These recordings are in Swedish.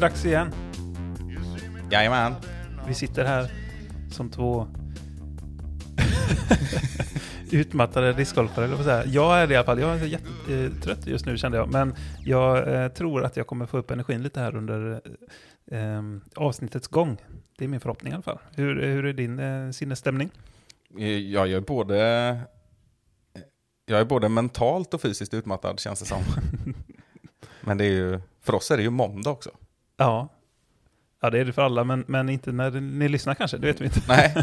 dags igen. Jajamän. Vi sitter här som två utmattade discgolfare, eller säga. Jag är det i alla fall. Jag är jättetrött just nu kände jag. Men jag eh, tror att jag kommer få upp energin lite här under eh, avsnittets gång. Det är min förhoppning i alla fall. Hur, hur är din eh, sinnesstämning? Jag är både... Jag är både mentalt och fysiskt utmattad känns det som. Men det är ju, för oss är det ju måndag också. Ja. Ja, det är det för alla, men, men inte när ni lyssnar kanske. Det vet vi inte. Nej,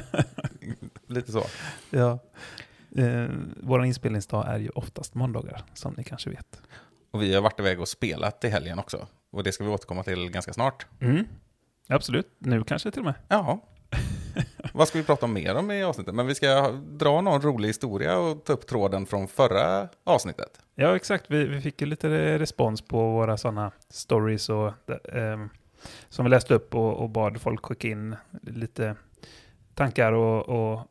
lite så. Ja. Eh, Vår inspelningsdag är ju oftast måndagar, som ni kanske vet. Och vi har varit iväg och spelat i helgen också. Och det ska vi återkomma till ganska snart. Mm. Absolut. Nu kanske till och med. Ja. Vad ska vi prata mer om i avsnittet? Men vi ska dra någon rolig historia och ta upp tråden från förra avsnittet. Ja, exakt. Vi, vi fick ju lite respons på våra sådana stories och, eh, som vi läste upp och, och bad folk skicka in lite tankar och, och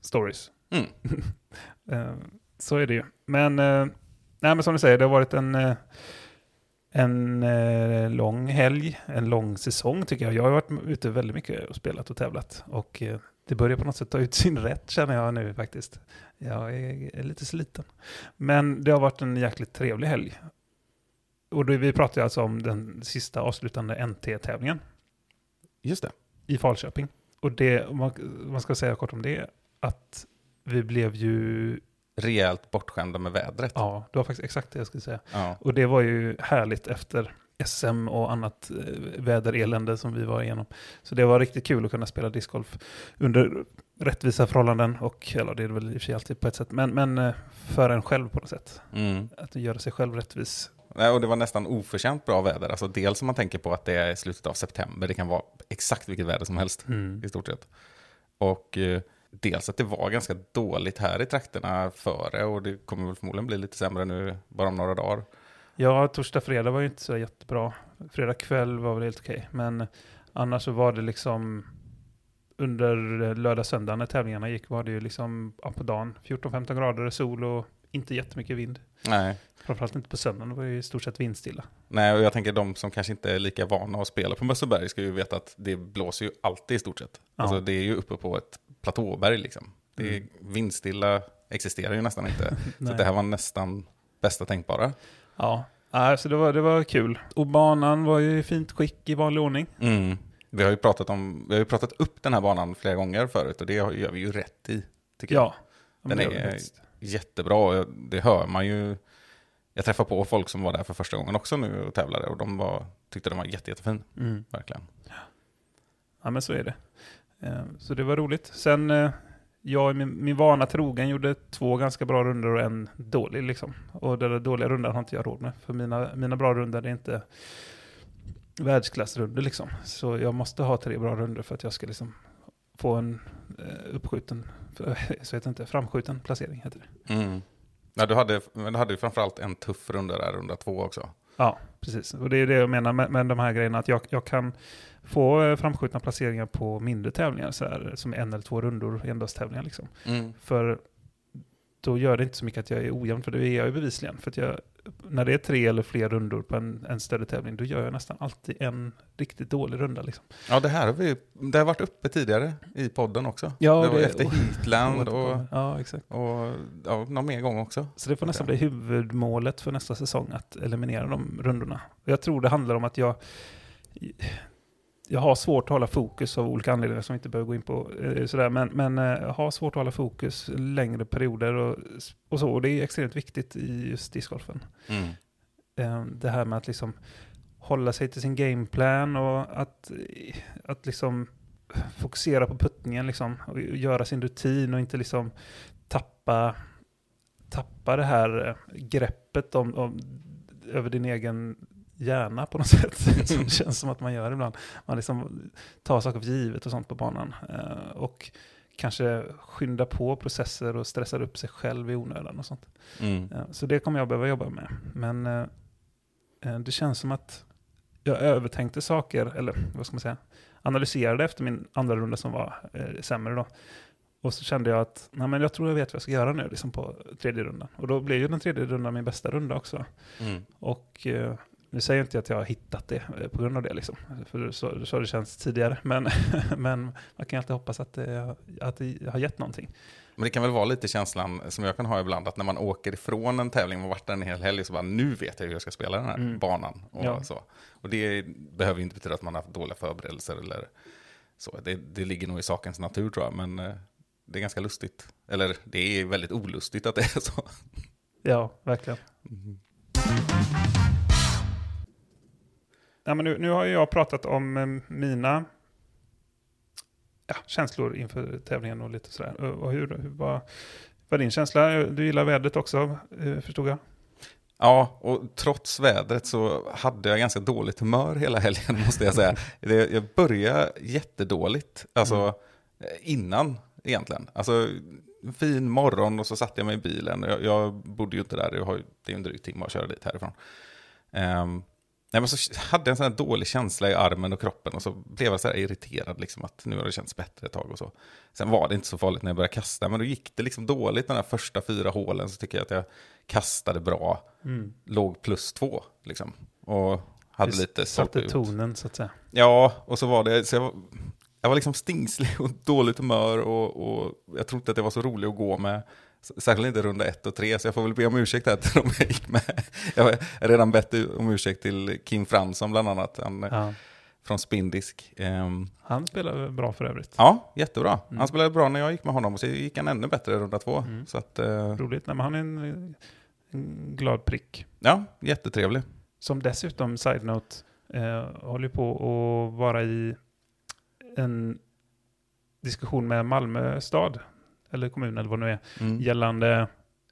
stories. Mm. Eh, så är det ju. Men, eh, nej, men som du säger, det har varit en, eh, en eh, lång helg, en lång säsong tycker jag. Jag har varit ute väldigt mycket och spelat och tävlat. Och eh, det börjar på något sätt ta ut sin rätt känner jag nu faktiskt. Jag är, är lite sliten. Men det har varit en jäkligt trevlig helg. Och då, vi pratar ju alltså om den sista avslutande NT-tävlingen Just det. i Falköping. Och det, man, man ska säga kort om det, att vi blev ju, Rejält bortskämda med vädret. ja, det var faktiskt exakt det jag skulle säga. Ja. Och det var ju härligt efter SM och annat eh, väderelände som vi var igenom. Så det var riktigt kul att kunna spela discgolf under rättvisa förhållanden och, eller det är det väl i och för sig alltid på ett sätt, men, men eh, för en själv på något sätt. Mm. Att göra sig själv rättvis. Nej, och det var nästan oförtjänt bra väder. Alltså dels om man tänker på att det är slutet av september. Det kan vara exakt vilket väder som helst Mm. i stort sett. Och eh, dels att det var ganska dåligt här i trakterna före och det kommer väl förmodligen bli lite sämre nu bara om några dagar. Ja, torsdag, fredag var ju inte så jättebra. Fredag kväll var väl helt okej, men annars så var det liksom under lördag, söndag när tävlingarna gick var det ju liksom ja, på dagen 14-15 grader, sol och inte jättemycket vind. Nej. Framförallt inte på söndagen, det var ju i stort sett vindstilla. Nej, och jag tänker de som kanske inte är lika vana att spela på Mösseberg ska ju veta att det blåser ju alltid i stort sett. Ja. Alltså det är ju uppe på ett platåberg liksom. Det är, Mm. Vindstilla existerar ju nästan inte. så det här var nästan bästa tänkbara. Ja, ja så det var, det var kul. Och banan var ju i fint skick i vanlig ordning. Mm. Vi har ju pratat om, vi har ju pratat upp den här banan flera gånger förut och det gör vi ju rätt i. Tycker jag. Ja, Den det var är jättebra. och Det hör man ju. Jag träffar på folk som var där för första gången också nu och tävlade och de var, tyckte den var jätte, jättefin. Mm. Verkligen. Ja, men så är det. Eh, Så det var roligt. Sen, eh, jag min, min vana trogen gjorde två ganska bra runder och en dålig liksom. Och den där dåliga rundan har inte jag råd med. För mina, mina bra runder är inte världsklassrunder liksom. Så jag måste ha tre bra runder för att jag ska liksom få en eh, uppskjuten, så heter inte, framskjuten placering heter det. Mm. Ja, du hade, men du hade framförallt en tuff runda där, runda två också. Ja, precis. Och det är det jag menar med, med de här grejerna, att jag, jag kan få eh, framskjutna placeringar på mindre tävlingar, så här, som en eller två rundor, endagstävlingar liksom. Mm. För då gör det inte så mycket att jag är ojämn, för det är jag ju bevisligen. För att jag, när det är tre eller fler rundor på en, en större tävling, då gör jag nästan alltid en riktigt dålig runda. Liksom. Ja, det här har vi, det har varit uppe tidigare i podden också. Ja, det var det- efter Heatland och, Ja, exakt. och ja, någon mer gång också. Så det får nästan bli huvudmålet för nästa säsong, att eliminera de rundorna. Och Jag tror det handlar om att jag, jag har svårt att hålla fokus av olika anledningar som vi inte behöver gå in på. eh, Sådär. Men, men eh, jag har svårt att hålla fokus längre perioder och, och så. Och det är extremt viktigt i just discgolfen. Mm. Eh, Det här med att liksom hålla sig till sin gameplan och att, att liksom fokusera på puttningen liksom, och göra sin rutin och inte liksom tappa, tappa det här eh, greppet om, om, över din egen hjärna på något sätt. som det känns som att man gör ibland. Man liksom tar saker för givet och sånt på banan. Eh, och kanske skyndar på processer och stressar upp sig själv i onödan och sånt. Mm. Ja, Så det kommer jag behöva jobba med. Men eh, eh, det känns som att jag övertänkte saker, eller vad ska man säga? analyserade efter min andra runda som var eh, sämre då. Och så kände jag att nej, men jag tror jag vet vad jag ska göra nu liksom på tredje rundan. Och då blev ju den tredje rundan min bästa runda också. Mm. Och eh, nu säger jag inte att jag har hittat det eh, på grund av det, liksom. för så, så har det känts tidigare. Men, men man kan alltid hoppas att det, att det har gett någonting. Men det kan väl vara lite känslan som jag kan ha ibland, att när man åker ifrån en tävling och varit där en hel helg, så bara nu vet jag hur jag ska spela den här Mm. banan. Och, Ja. så. och det behöver ju inte betyda att man har haft dåliga förberedelser eller så. Det, det ligger nog i sakens natur tror jag, men eh, det är ganska lustigt. Eller det är väldigt olustigt att det är så. Ja, verkligen. Ja, men nu, nu har jag pratat om eh, mina ja, känslor inför tävlingen och lite sådär. Och, hur, hur var, var din känsla? Du gillar vädret också, eh, förstod jag. Ja, och trots vädret så hade jag ganska dåligt humör hela helgen måste jag säga. Jag började jättedåligt, alltså Mm. eh, innan egentligen. Alltså fin morgon och så satte jag mig i bilen. Jag, jag bodde ju inte där, jag har, ju- det är en dryg timme att köra dit härifrån. Ehm, nej, men så hade jag en sån här dålig känsla i armen och kroppen och så blev jag så här irriterad liksom att nu har det känts bättre ett tag och så. Sen var det inte så farligt när jag började kasta, men då gick det liksom dåligt de här första fyra hålen så tycker jag att jag kastade bra låg plus två. Liksom. Och hade Det lite Satte tonen så att säga. Ja, och så var det, så jag, var- jag var liksom stingslig och dåligt humör och, och jag tror inte att det var så roligt att gå med. Särskilt inte runda ett och tre, så jag får väl be om ursäkt här till de jag gick med. Jag har redan bett om ursäkt till Kim Fransson bland annat, han, Ja. från Spindisk. Ehm, Han spelar bra för övrigt. ja, jättebra. Mm. Han spelade bra när jag gick med honom och så gick han ännu bättre i runda två. Mm. Så att, eh, Roligt. Nej, men han är en, en glad prick. ja, jättetrevlig. Som dessutom, side-note, eh, håller på att vara i en diskussion med Malmö stad, eller kommun eller vad det nu är, Mm. gällande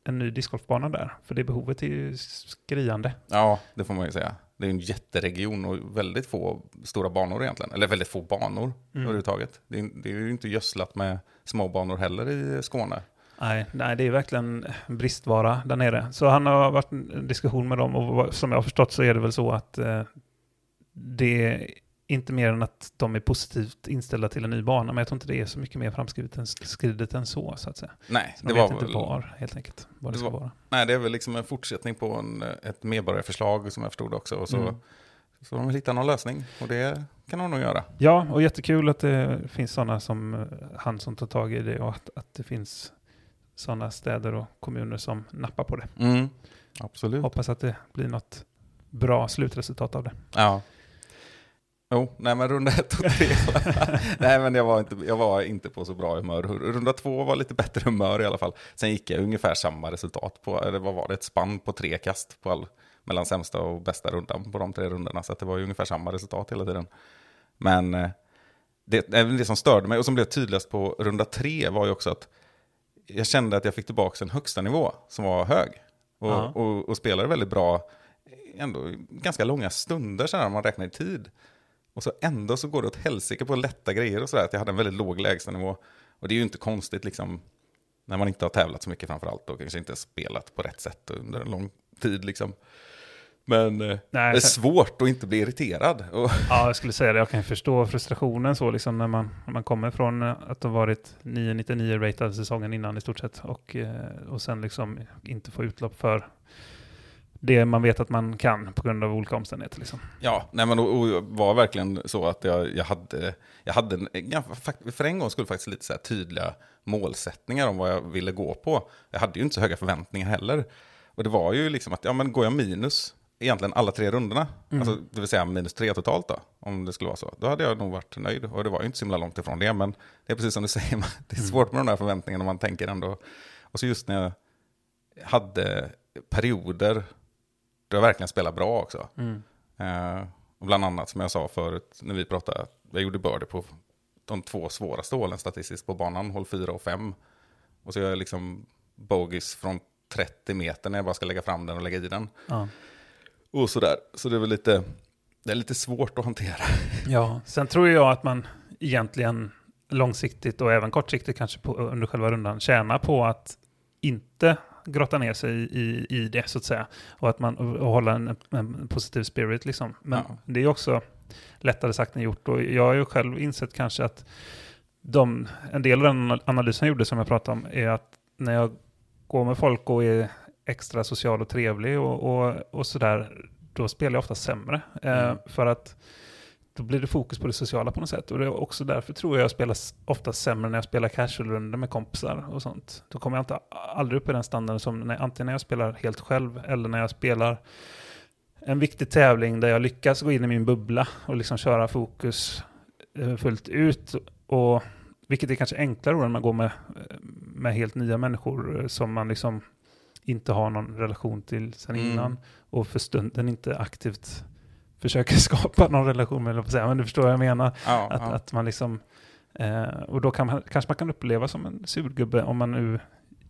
en ny discgolfbana där. För det behovet är ju skriande. Ja, det får man ju säga. Det är en jätteregion och väldigt få stora banor egentligen. Eller väldigt få banor Mm. överhuvudtaget. Det är, det är ju inte gödslat med små banor heller i Skåne. Nej, nej, det är verkligen en bristvara där nere. Så han har varit en diskussion med dem och som jag har förstått så är det väl så att eh, det inte mer än att de är positivt inställda till en ny bana, men jag tror inte det är så mycket mer framskrivet än, än så, så att säga. Nej, Så det de var vet inte väl... var, helt enkelt, vad det, det ska var- vara. Nej, det är väl liksom en fortsättning på en, ett medborgarförslag som jag förstod också. Och så, Mm. så de vill hitta någon lösning och det kan de nog göra. Ja, och jättekul att det finns sådana som eh, han som tar tag i det och att, att det finns sådana städer och kommuner som nappar på det. Mm. Absolut. Hoppas att det blir något bra slutresultat av det. Ja. Jo, nej men runda ett och tre. nej men jag var, inte, jag var inte på så bra humör. Runda två var lite bättre humör i alla fall. Sen gick jag ungefär samma resultat på, eller vad var det, ett spann på tre kast på all, mellan sämsta och bästa rundan på de tre rundorna. Så att det var ju ungefär samma resultat hela tiden. Men eh, det, det som störde mig och som blev tydligast på runda tre var ju också att jag kände att jag fick tillbaka en högsta nivå som var hög. Och, Ja. och, och spelade väldigt bra, ändå ganska långa stunder om man räknar i tid. Och så ändå så går det åt helsike på lätta grejer och sådär, att jag hade en väldigt låg lägstanivå. Och det är ju inte konstigt liksom, när man inte har tävlat så mycket framförallt och kanske inte spelat på rätt sätt under en lång tid liksom. Men eh, Nej, det är svårt att inte bli irriterad. Ja, jag skulle säga det. Jag kan förstå frustrationen så liksom när man, när man kommer från eh, att ha varit 999 ratad säsongen innan i stort sett och, eh, och sen liksom inte få utlopp för det man vet att man kan på grund av olika omständigheter. Liksom. Ja, nej men det var verkligen så att jag, jag hade, jag hade en, för en gång skulle faktiskt lite så här tydliga målsättningar om vad jag ville gå på. Jag hade ju inte så höga förväntningar heller. Och det var ju liksom att, ja men går jag minus egentligen alla tre rundorna, Mm. alltså, det vill säga minus tre totalt då, om det skulle vara så, då hade jag nog varit nöjd. Och det var ju inte så himla långt ifrån det, men det är precis som du säger, det är svårt med de där förväntningarna, man tänker ändå. Och så just när jag hade perioder då jag verkligen spelade bra också. Mm. Eh, och bland annat som jag sa förut när vi pratade, jag gjorde birdie på de två svåraste hålen statistiskt på banan, hål 4 och 5. Och så gör jag liksom bogeys från 30 meter när jag bara ska lägga fram den och lägga i den. Ja. Och sådär, så det är väl lite, det är lite svårt att hantera. ja, sen tror jag att man egentligen långsiktigt och även kortsiktigt kanske på, under själva rundan tjänar på att inte grotta ner sig i, i det så att säga. Och att man och hålla en, en positiv spirit liksom. Men Ja. det är också lättare sagt än gjort. Och jag har ju själv insett kanske att de, en del av den analysen jag gjorde som jag pratade om är att när jag går med folk och är extra social och trevlig och, och, och sådär, då spelar jag ofta sämre. Eh, Mm. för att då blir det fokus på det sociala på något sätt. Och det är också därför tror jag jag spelar ofta sämre när jag spelar casual-rundor med kompisar och sånt. Då kommer jag inte aldrig upp i den standarden som när, antingen när jag spelar helt själv eller när jag spelar en viktig tävling där jag lyckas gå in i min bubbla och liksom köra fokus eh, fullt ut. Och, vilket är kanske enklare då när man går med, med helt nya människor eh, som man liksom inte har någon relation till sen Mm. innan och för stunden inte aktivt försöker skapa någon relation med, eller men du förstår vad jag menar. Ja, Att, ja. att man liksom, eh, och då kan man, kanske man kan uppleva som en surgubbe om man nu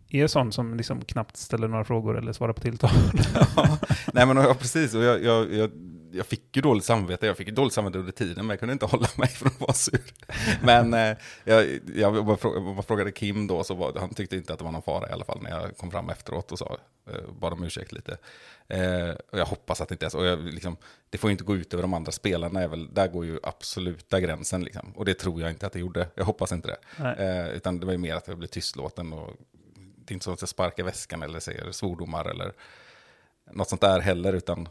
är sån som liksom knappt ställer några frågor eller svarar på tilltal. Ja, nej men ja, precis, och jag, jag, jag, jag fick ju dåligt samvete, jag fick ju dåligt samvete under tiden, men jag kunde inte hålla mig från att vara sur. Men eh, jag, jag bara jag frågade Kim då, så var, han tyckte inte att det var någon fara i alla fall när jag kom fram efteråt och sa, eh, bad om ursäkt lite. Eh, och jag hoppas att det inte är så, och jag, liksom, det får ju inte gå ut över de andra spelarna, är väl, där går ju absoluta gränsen liksom. Och det tror jag inte att det gjorde, jag hoppas inte det. Eh, utan det var ju mer att jag blev tystlåten och det är inte så att jag sparkar väskan eller säger svordomar eller något sånt där heller, utan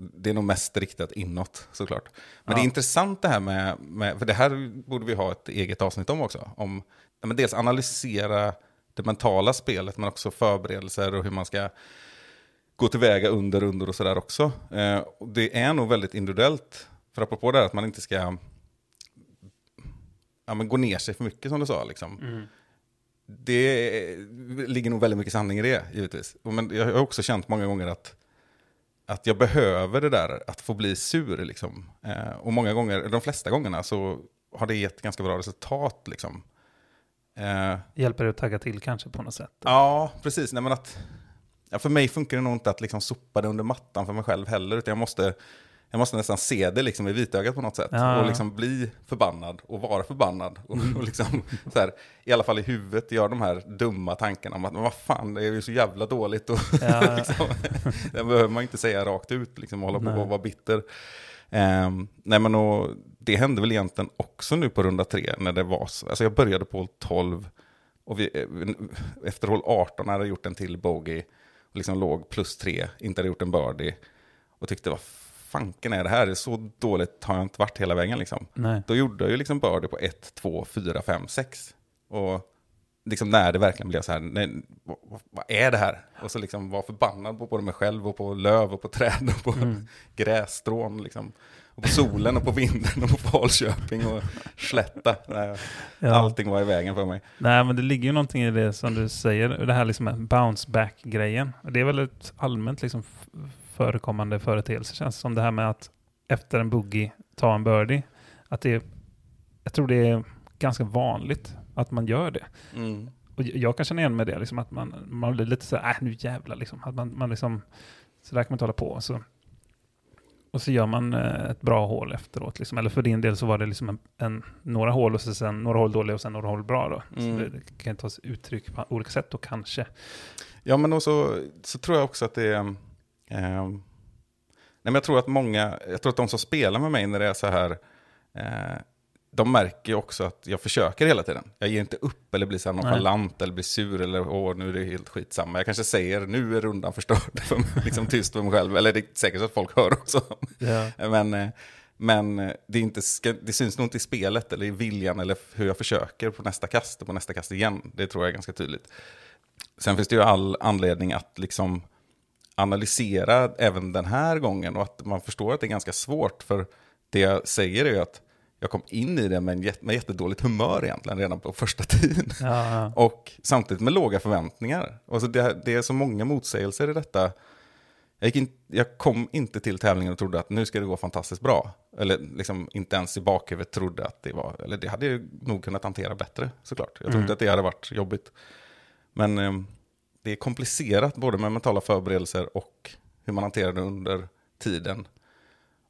det är nog mest riktat inåt såklart. Men Ja. det är intressant det här med, med, för det här borde vi ha ett eget avsnitt om också, om men dels analysera det mentala spelet, men också förberedelser och hur man ska gå tillväga under, under och sådär också. Eh, det är nog väldigt individuellt, för apropå det här att man inte ska ja, men gå ner sig för mycket som du sa. Liksom. Mm. Det ligger nog väldigt mycket sanning i det, givetvis. Men jag har också känt många gånger att, att jag behöver det där, att få bli sur. Liksom. Eh, och många gånger, de flesta gångerna, så har det gett ganska bra resultat. Liksom. Eh, Hjälper det att tagga till kanske på något sätt? Ja, precis. Nej, men att, ja, för mig funkar det nog inte att liksom sopa det under mattan för mig själv heller. Utan jag måste, jag måste nästan se det liksom i vitögat på något sätt. Ja. Och liksom bli förbannad och vara förbannad. Och, och liksom, så här, I alla fall i huvudet gör de här dumma tankarna om att vad fan, det är ju så jävla dåligt. Och, Ja. liksom, det behöver man inte säga rakt ut liksom, hålla på Nej. och vara bitter. Ehm, nej men och, det hände väl egentligen också nu på runda tre när det var så. Alltså jag började på hål 12 och vi, eh, efter hål 18 hade jag gjort en till bogey och liksom låg plus tre, inte hade gjort en birdie och tyckte vad fanken är det här? Så dåligt har jag inte varit hela vägen liksom. Nej. Då gjorde jag ju liksom birdie på 1, 2, 4, 5, 6. Och liksom när det verkligen blev så här, nej, vad, vad- är det här? Och så liksom var förbannad på både mig själv och på löv och på träd och på Mm. grässtrån liksom. Och på solen och på vinden och på Falköping och slätta. Ja. Allting var i vägen för mig. Nej, men det ligger ju någonting i det som du säger, det här liksom bounce back-grejen. Det är väl ett allmänt liksom förekommande företeelse känns som det här med att efter en boogie ta en birdie. Att det jag tror det är ganska vanligt att man gör det. Mm. Och jag kan känna igen med det, liksom att man, man blir lite så här, äh, nu jävlar liksom. Att man, man liksom, så där kan man inte hålla på. Så, och så gör man eh, ett bra hål efteråt. Liksom. Eller för din del så var det liksom en, en, några hål och så sen några hål dåliga och sen några hål bra. Då. Mm. Så det, det kan ta sig uttryck på olika sätt då kanske. Ja, men också, så tror jag också att det är... ehm, nej, men jag tror att många, jag tror att de som spelar med mig när det är så här, eh, de märker ju också att jag försöker hela tiden. Jag ger inte upp eller blir så nonchalant eller blir sur eller åh, nu är det helt skitsamma. Jag kanske säger nu är rundan förstörd, för mig, liksom tyst för mig själv. Eller det är säkert så att folk hör också. Ja. Men, eh, men eh, det, är inte, det syns nog inte i spelet eller i viljan eller hur jag försöker på nästa kast och på nästa kast igen. Det tror jag är ganska tydligt. Sen finns det ju all anledning att liksom analysera även den här gången och att man förstår att det är ganska svårt. För det jag säger är ju att jag kom in i det med, en jät- med jättedåligt humör egentligen redan på första tiden. Ja. Och samtidigt med låga förväntningar. Och så det, det är så många motsägelser i detta. Jag, in, jag kom inte till tävlingen och trodde att nu ska det gå fantastiskt bra. Eller liksom inte ens i bakhuvudet trodde att det var, eller det hade jag nog kunnat hantera bättre såklart. Jag trodde Mm. att det hade varit jobbigt. Men eh, det är komplicerat både med mentala förberedelser och hur man hanterar det under tiden.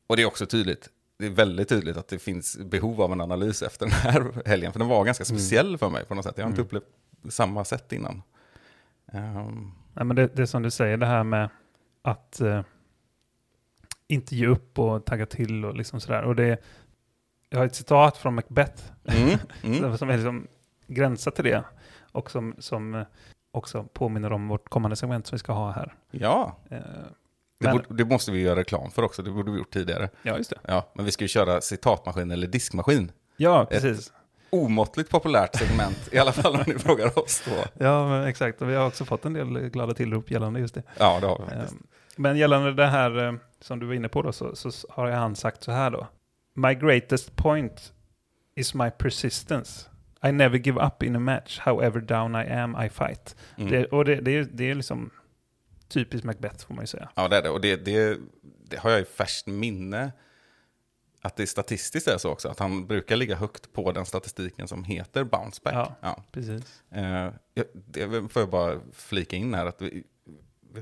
Och det är också tydligt, det är väldigt tydligt att det finns behov av en analys efter den här helgen. För den var ganska speciell för mig på något sätt. Jag har inte Mm. upplevt samma sätt innan. Ehm, Nej, men det, det är som du säger, det här med att eh, inte ge upp och tagga till och liksom sådär. Och det, jag har ett citat från Macbeth Mm, mm. som är liksom gränsat till det och som, som eh, också påminner om vårt kommande segment som vi ska ha här. Ja, Eh, det, borde, det måste vi göra reklam för också. Det borde vi gjort tidigare. ja, just det. Ja, men vi ska ju köra citatmaskin eller diskmaskin. Ja, precis. Omåttligt populärt segment, i alla fall om ni frågar oss då. Ja, men exakt. Och vi har också fått en del glada tillrop gällande just det. Ja, det har vi faktiskt. Eh, Men gällande det här eh, som du var inne på då, så, så har han sagt så här då. My greatest point is my persistence. I never give up in a match, however down I am I fight. Mm. Det, och det, det, är, det är liksom typiskt Macbeth får man ju säga. Ja, det är det. Och det, det, det har jag i färskt minne. Att det statistiskt är så också. Att han brukar ligga högt på den statistiken som heter bounce back. Ja. Ja. Precis. Jag- det får jag bara flika in här. Att vi,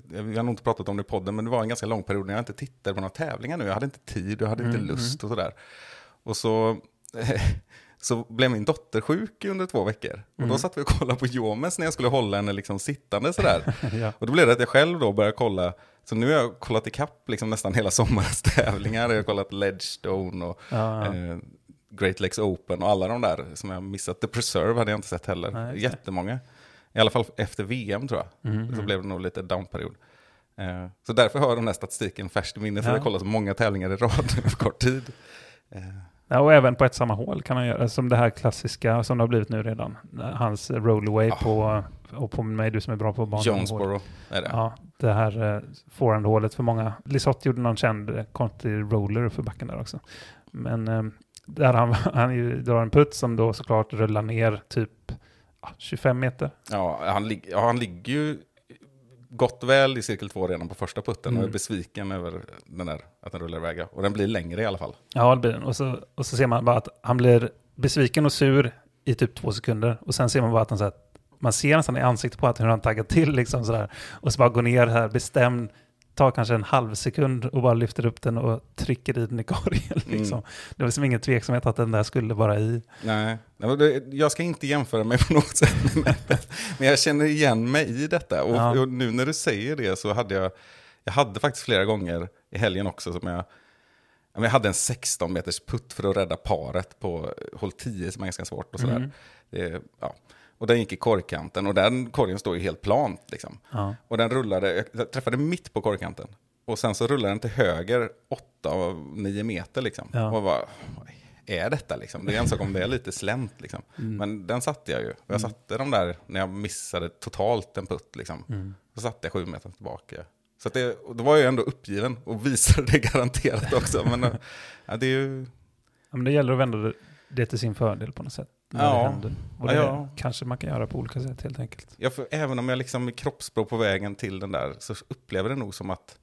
vi har nog inte pratat om det i podden, men det var en ganska lång period när jag inte tittade på några tävlingar nu. Jag hade inte tid, jag hade inte Mm, lust och sådär. Och så, så blev min dotter sjuk under två veckor. Och Mm. då satt vi och kollade på Jomes när jag skulle hålla henne liksom sittande sådär. ja. Och då blev det att jag själv då började kolla. Så nu har jag kollat ikapp liksom nästan hela sommarens tävlingar. Jag har kollat Ledgestone och Ja, ja. eh, Great Lakes Open och alla de där som jag missat. The Preserve hade jag inte sett heller. Nej. Jättemånga. I alla fall efter VM tror jag. Mhm, Så mhm. blev det nog lite downperiod. Eh, så därför har jag den här statistiken färskt i minnet. För Ja. jag har kollat så många tävlingar i rad på kort tid. Eh, Ja, och även på ett samma hål kan han göra, som det här klassiska som det har blivit nu redan. Hans rollaway Ah. på, och på mig, du som är bra på banan. Jonesboro är det. Ja, det här eh, forehandhålet för många. Lisotte gjorde någon känd eh, konstig roller för backen där också. Men eh, där han, han ju drar en putt som då såklart rullar ner typ ja, 25 meter. Ja, han, lig- ja, han ligger ju gott väl i cirkel två redan på första putten och Mm. är besviken över den där, att den rullar iväg. Och den blir längre i alla fall. Ja, det blir den. Och så, och så ser man bara att han blir besviken och sur i typ två sekunder. Och sen ser man bara att han så här, man ser nästan i ansiktet på att hur han taggar till liksom sådär. Och så bara går ner här bestämd, tar kanske en halv sekund och bara lyfter upp den och trycker i den i korgen. Mm. Liksom. Det var liksom ingen tveksamhet att den där skulle vara i. Nej, jag ska inte jämföra mig på något sätt med Macbeth. Men jag känner igen mig i detta. Och, Ja. och nu när du säger det så hade jag, jag hade faktiskt flera gånger i helgen också som jag, jag hade en 16 meters putt för att rädda paret på hål 10 som är ganska svårt och sådär. Mm. Det, ja. Och den gick i korgkanten och den korgen står ju helt plant liksom. Ja. Och den rullade, jag träffade mitt på korgkanten. Och sen så rullade den till höger 8 av 9 meter liksom. Ja. Och bara, vad är detta liksom? Det är en sak om det är lite slänt liksom. Mm. Men den satte jag ju. Och jag satte de där när jag missade totalt en putt liksom. Mm. Så satte jag 7 meter tillbaka. Så det, då var jag ändå uppgiven och visade det garanterat också. Men ja, det är ju, Ja, men det gäller att vända det till sin fördel på något sätt. När Ja. det händer. Och det Ja, ja. kanske man kan göra på olika sätt helt enkelt. jag, får- även om jag liksom är kroppsspråk på vägen till den där så upplever det nog som att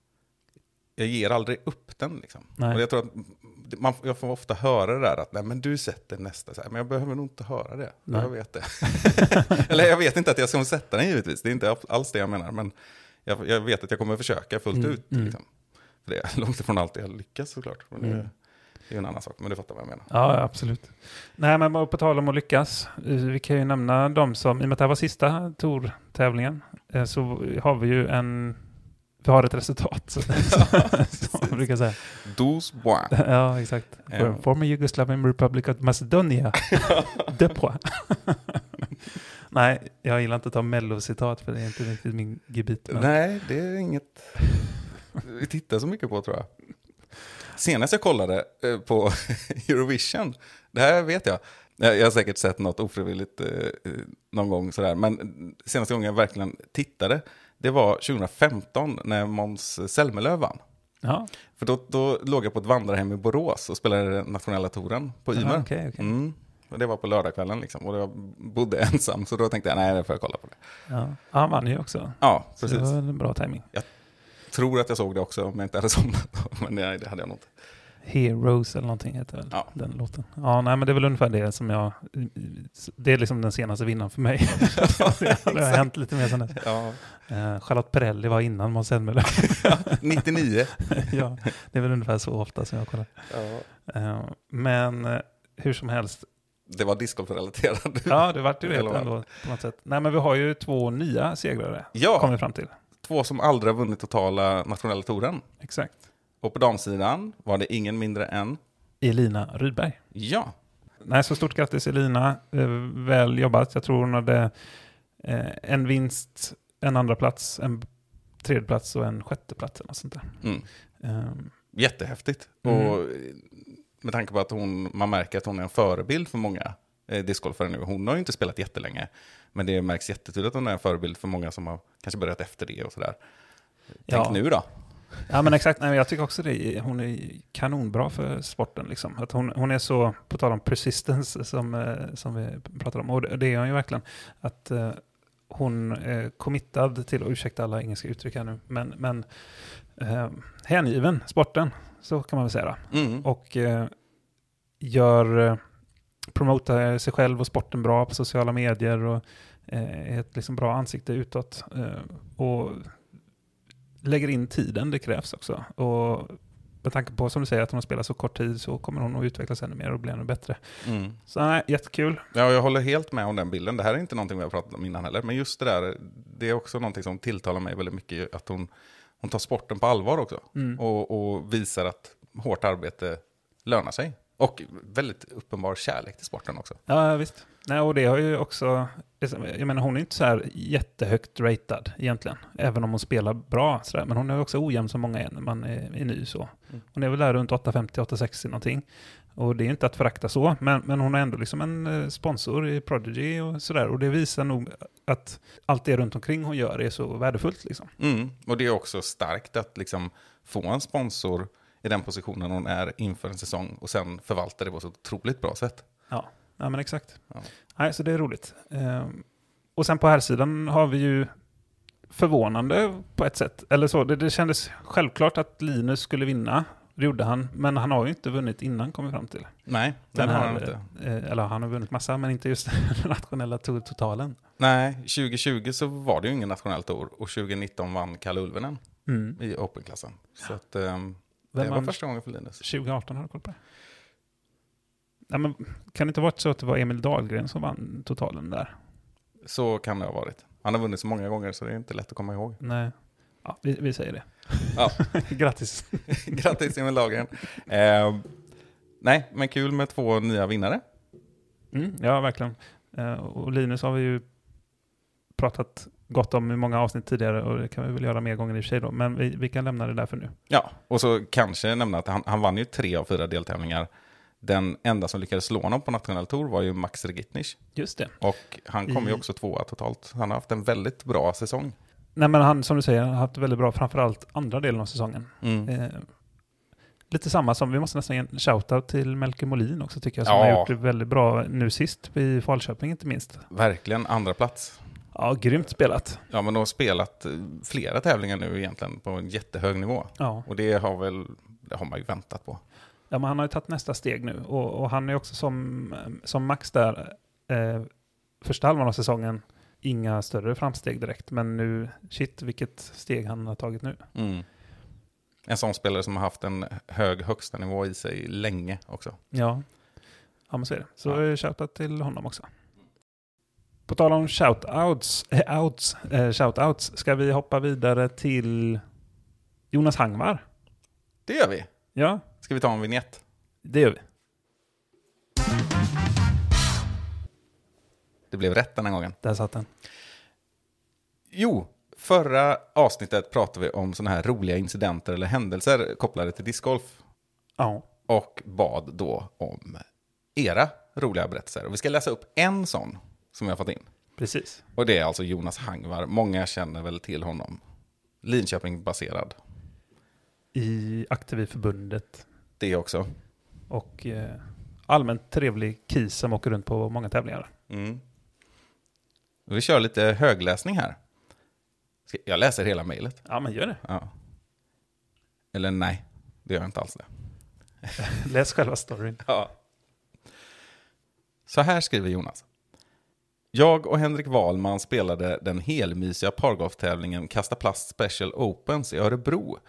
jag ger aldrig upp den. Liksom. Och jag tror att man, jag får ofta höra det där att nej, men du sätter nästa, så här, men jag behöver nog inte höra det. Nej. Jag vet det. Eller jag vet inte att jag ska sätta den givetvis, det är inte alls det jag menar. Men jag, jag vet att jag kommer försöka fullt Mm, ut. mm. Liksom. För det är långt ifrån alltid jag lyckas såklart. Mm. Det är en annan sak, men du fattar vad jag menar. Ja, absolut. Nej, men på tal om att lyckas. eh, Vi kan ju nämna de som, i och med att det här var sista Tor-tävlingen, eh, så har vi ju en, vi har ett resultat. Som man brukar säga. Dos bois. Ja, exakt. Ja. Former Yugoslavian Republic of Macedonia. De pois. Nej, jag gillar inte att ta mello-citat för det är inte riktigt min gebit. men- Nej, det är inget vi tittar så mycket på tror jag. Senast jag kollade eh, på Eurovision, det här vet jag, jag jag har säkert sett något ofrivilligt eh, eh, någon gång sådär, men senaste gången jag verkligen tittade, det var 2015 när Måns Zelmerlöw vann. Ja, För då, då låg jag på ett vandrarhem i Borås och spelade nationella touren på Ymer. Aha, okej, okej. Mm. Och det var på lördagskvällen liksom, och jag bodde ensam, så då tänkte jag, nej, det får jag kolla på det. ja. Han vann ju också. Ja, Så precis. det var en bra timing. Tror att jag såg det också om jag inte hade somnat. Men nej, det hade jag nog inte. Heroes eller någonting heter väl Ja. den låten. Ja, nej men det är väl ungefär det som jag... Det är liksom den senaste vinnaren för mig. det har hänt lite mer sen dess. Ja. Uh, Charlotte Perrelli var innan Måns Zelmerlöw. 99. ja, det är väl ungefär så ofta som jag kollar. Ja. Eh, men eh, hur som helst. Det var discgolfrelaterat. Ja, det vart ju det ändå på något sätt. Nej, men vi har ju två nya segrare. Ja, vi fram till. Två som aldrig har vunnit totala nationella touren. Exakt. Och på damsidan var det ingen mindre än, Elina Rydberg. ja, Nej, så stort grattis Elina. Eh, väl jobbat. Jag tror hon hade eh, en vinst, en andra plats, en tredje plats och en sjätte plats eller sånt där. mm, Ehm, jättehäftigt. Mm. Och med tanke på att hon, man märker att hon är en förebild för många eh, discgolfare nu. Hon har ju inte spelat jättelänge, men det märks jättetydligt att hon är en förebild för många som har kanske börjat efter det och sådär. Tänk Ja. nu då. Ja men exakt, Nej, jag tycker också det. Hon är kanonbra för sporten. Liksom. Att hon, hon är så, på tal om persistence som, eh, som vi pratade om, och det är hon ju verkligen. Att eh, hon är committad till, och ursäkta alla engelska uttryck här nu, men, men eh, hängiven sporten, så kan man väl säga. Mm. Och eh, gör, promotar sig själv och sporten bra på sociala medier och eh, är ett liksom bra ansikte utåt. Eh, och lägger in tiden det krävs också. Och med tanke på, som du säger, att hon har spelat så kort tid så kommer hon att utvecklas ännu mer och bli ännu bättre. Mm. Så nej, jättekul. Ja, jag håller helt med om den bilden. Det här är inte någonting vi har pratat om innan heller. Men just det där, det är också någonting som tilltalar mig väldigt mycket. Att hon, hon tar sporten på allvar också. Mm. Och, och visar att hårt arbete lönar sig. Och väldigt uppenbar kärlek till sporten också. Ja, visst. Nej, och det har ju också, jag menar hon är inte så här jättehögt ratad egentligen, även om hon spelar bra. Så där. Men hon är också ojämn som många är när man är, är ny så. Mm. Hon är väl där runt 850-860 någonting. Och det är inte att förakta så, men, men hon är ändå liksom en eh, sponsor i Prodigy och sådär. Och det visar nog att allt det runt omkring hon gör är så värdefullt liksom. Mm. Och det är också starkt att liksom få en sponsor i den positionen hon är inför en säsong och sen förvalta det på så otroligt bra sätt. Ja, ja men exakt. Ja. Nej, så det är roligt. Ehm, och sen på här sidan har vi ju förvånande på ett sätt. Eller så, det, det kändes självklart att Linus skulle vinna. Det gjorde han, men han har ju inte vunnit innan kom vi fram till. Nej, Den den har han inte. eh, eller han har vunnit massa, men inte just den nationella to- totalen. Nej, 2020 så var det ju ingen nationell tour och 2019 vann Kalle Ulvenen Mm. i Open-klassen. Så att, Vem det var första gången för Linus. 2018? Har du koll på det? Nej, men kan det inte varit så att det var Emil Dahlgren som vann totalen där? Så kan det ha varit. Han har vunnit så många gånger så det är inte lätt att komma ihåg. Nej. Ja, vi, vi säger det. Ja. Grattis. Grattis Emil Dahlgren. Eh, nej, men kul med två nya vinnare. Mm, ja, verkligen. Eh, och Linus har vi ju pratat gott om i många avsnitt tidigare och det kan vi väl göra mer gånger i och för sig då. Men vi, vi kan lämna det där för nu. Ja, och så kanske nämna att han, han vann ju tre av fyra deltävlingar. Den enda som lyckades slå honom på nationell tour var ju Max Regitnich. Just det. Och han kom ju I- också tvåa totalt. Han har haft en väldigt bra säsong. Nej men han, som du säger, har haft väldigt bra, framförallt andra delen av säsongen. Mm. Eh, lite samma som, vi måste nästan ge en shoutout till Melker Molin också tycker jag, som Ja. har gjort det väldigt bra nu sist i Falköping inte minst. Verkligen andra plats. Ja, grymt spelat. Ja, men de har spelat eh, flera tävlingar nu egentligen på en jättehög nivå. Ja. Och det har väl, det har man ju väntat på. Ja, men han har ju tagit nästa steg nu och, och han är också som, som Max där, eh, första halvan av säsongen, inga större framsteg direkt, men nu, shit vilket steg han har tagit nu. Mm. En sån spelare som har haft en hög högsta nivå i sig länge också. Ja, ja men så är det. Så Ja. ja. shoutout till honom också. På tal om shoutouts, äh, outs, eh, shoutouts, ska vi hoppa vidare till Jonas Hangmar? Det gör vi. Ja, Ska vi ta en vignett? det gör vi. Det blev rätt den här gången. Där satt den. Jo, förra avsnittet pratade vi om sådana här roliga incidenter eller händelser kopplade till discgolf. Ja, Och bad då om era roliga berättelser. Och vi ska läsa upp en sån som jag fått in. precis. Och det är alltså Jonas Hangvar. Många känner väl till honom. Linköping-baserad. I aktiv i förbundet Det också. och eh, allmänt trevlig kis som åker runt på många tävlingar. Mm. Vi kör lite högläsning här. Ska- Jag läser hela mejlet. Ja, men gör det. Ja. Eller nej, det gör jag inte alls det. Läs själva storyn. Ja. Så här skriver Jonas. Jag och Henrik Wahlman spelade den helmysiga pargolftävlingen Kasta Plast Special Opens i Örebro.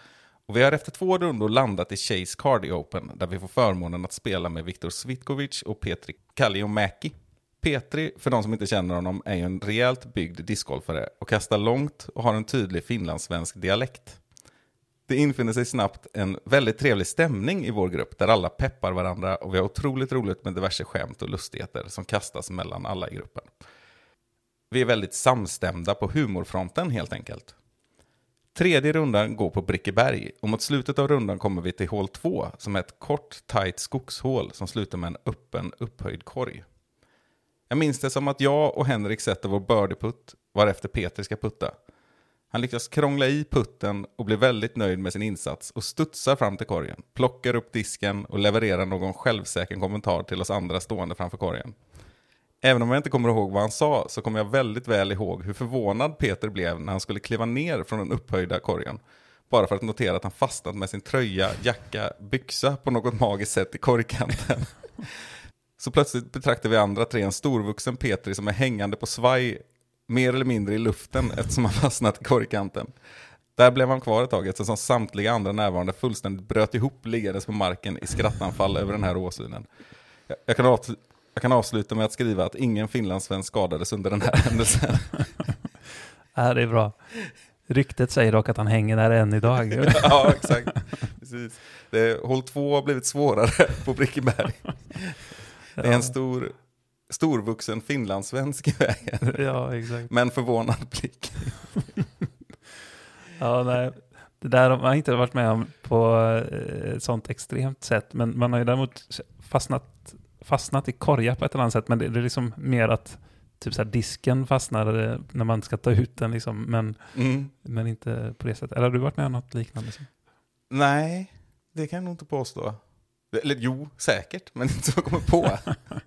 Och vi har efter två rundor landat i Chase Cardi Open där vi får förmånen att spela med Viktor Svitkovic och Petri Kalliomäki. Petri, för de som inte känner honom, är ju en rejält byggd discgolfare och kastar långt och har en tydlig finlandssvensk dialekt. Det infinner sig snabbt en väldigt trevlig stämning i vår grupp där alla peppar varandra och vi har otroligt roligt med diverse skämt och lustigheter som kastas mellan alla i gruppen. Vi är väldigt samstämda på humorfronten helt enkelt. Tredje rundan går på Brickeberg och mot slutet av rundan kommer vi till hål 2 som är ett kort, tajt skogshål som slutar med en öppen, upphöjd korg. Jag minns det som att jag och Henrik sätter vår birdieputt varefter Peter ska putta. Han lyckas krångla i putten och blir väldigt nöjd med sin insats och studsar fram till korgen, plockar upp disken och levererar någon självsäker kommentar till oss andra stående framför korgen. Även om jag inte kommer ihåg vad han sa så kommer jag väldigt väl ihåg hur förvånad Peter blev när han skulle kliva ner från den upphöjda korgen. Bara för att notera att han fastnat med sin tröja, jacka, byxa på något magiskt sätt i korgkanten. Så plötsligt betraktar vi andra tre en storvuxen Petri som är hängande på svaj mer eller mindre i luften eftersom han fastnat i korgkanten. Där blev han kvar ett tag eftersom samtliga andra närvarande fullständigt bröt ihop liggandes på marken i skrattanfall över den här åsynen. Jag, jag, kan avsluta, jag kan avsluta med att skriva att ingen finlandssvensk skadades under den här händelsen. Ja, det är bra. Ryktet säger dock att han hänger där än idag. ja, exakt. Precis. Det, håll två har blivit svårare på Brickeberg. Det är en stor, storvuxen finlandssvensk i vägen. Ja, exakt. Men förvånad blick. Ja, nej. Det där har man inte varit med om på eh, ett sånt extremt sätt, men man har ju däremot fastnat, fastnat i korgar på ett eller annat sätt, men det, det är liksom mer att typ så disken fastnar eh, när man ska ta ut den, liksom, men, Mm. men inte på det sättet. Eller har du varit med om något liknande? Nej, det kan jag nog inte påstå. Eller jo, säkert, men inte så jag kommer på.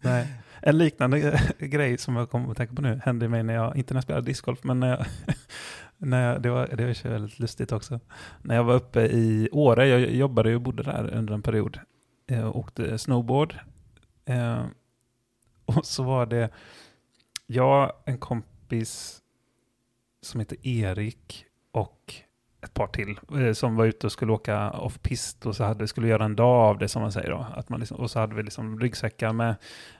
Nej. En liknande grej som jag kommer att tänka på nu hände mig när jag, inte när jag spelade discgolf, men när jag, när jag, det var det var väldigt lustigt också. När jag var uppe i Åre, jag jobbade och bodde där under en period, eh, jag åkte snowboard. Eh, och så var det jag, en kompis som heter Erik och ett par till eh, som var ute och skulle åka off-pist och så hade, skulle göra en dag av det som man säger då. Att man liksom, och så hade vi liksom ryggsäckar med,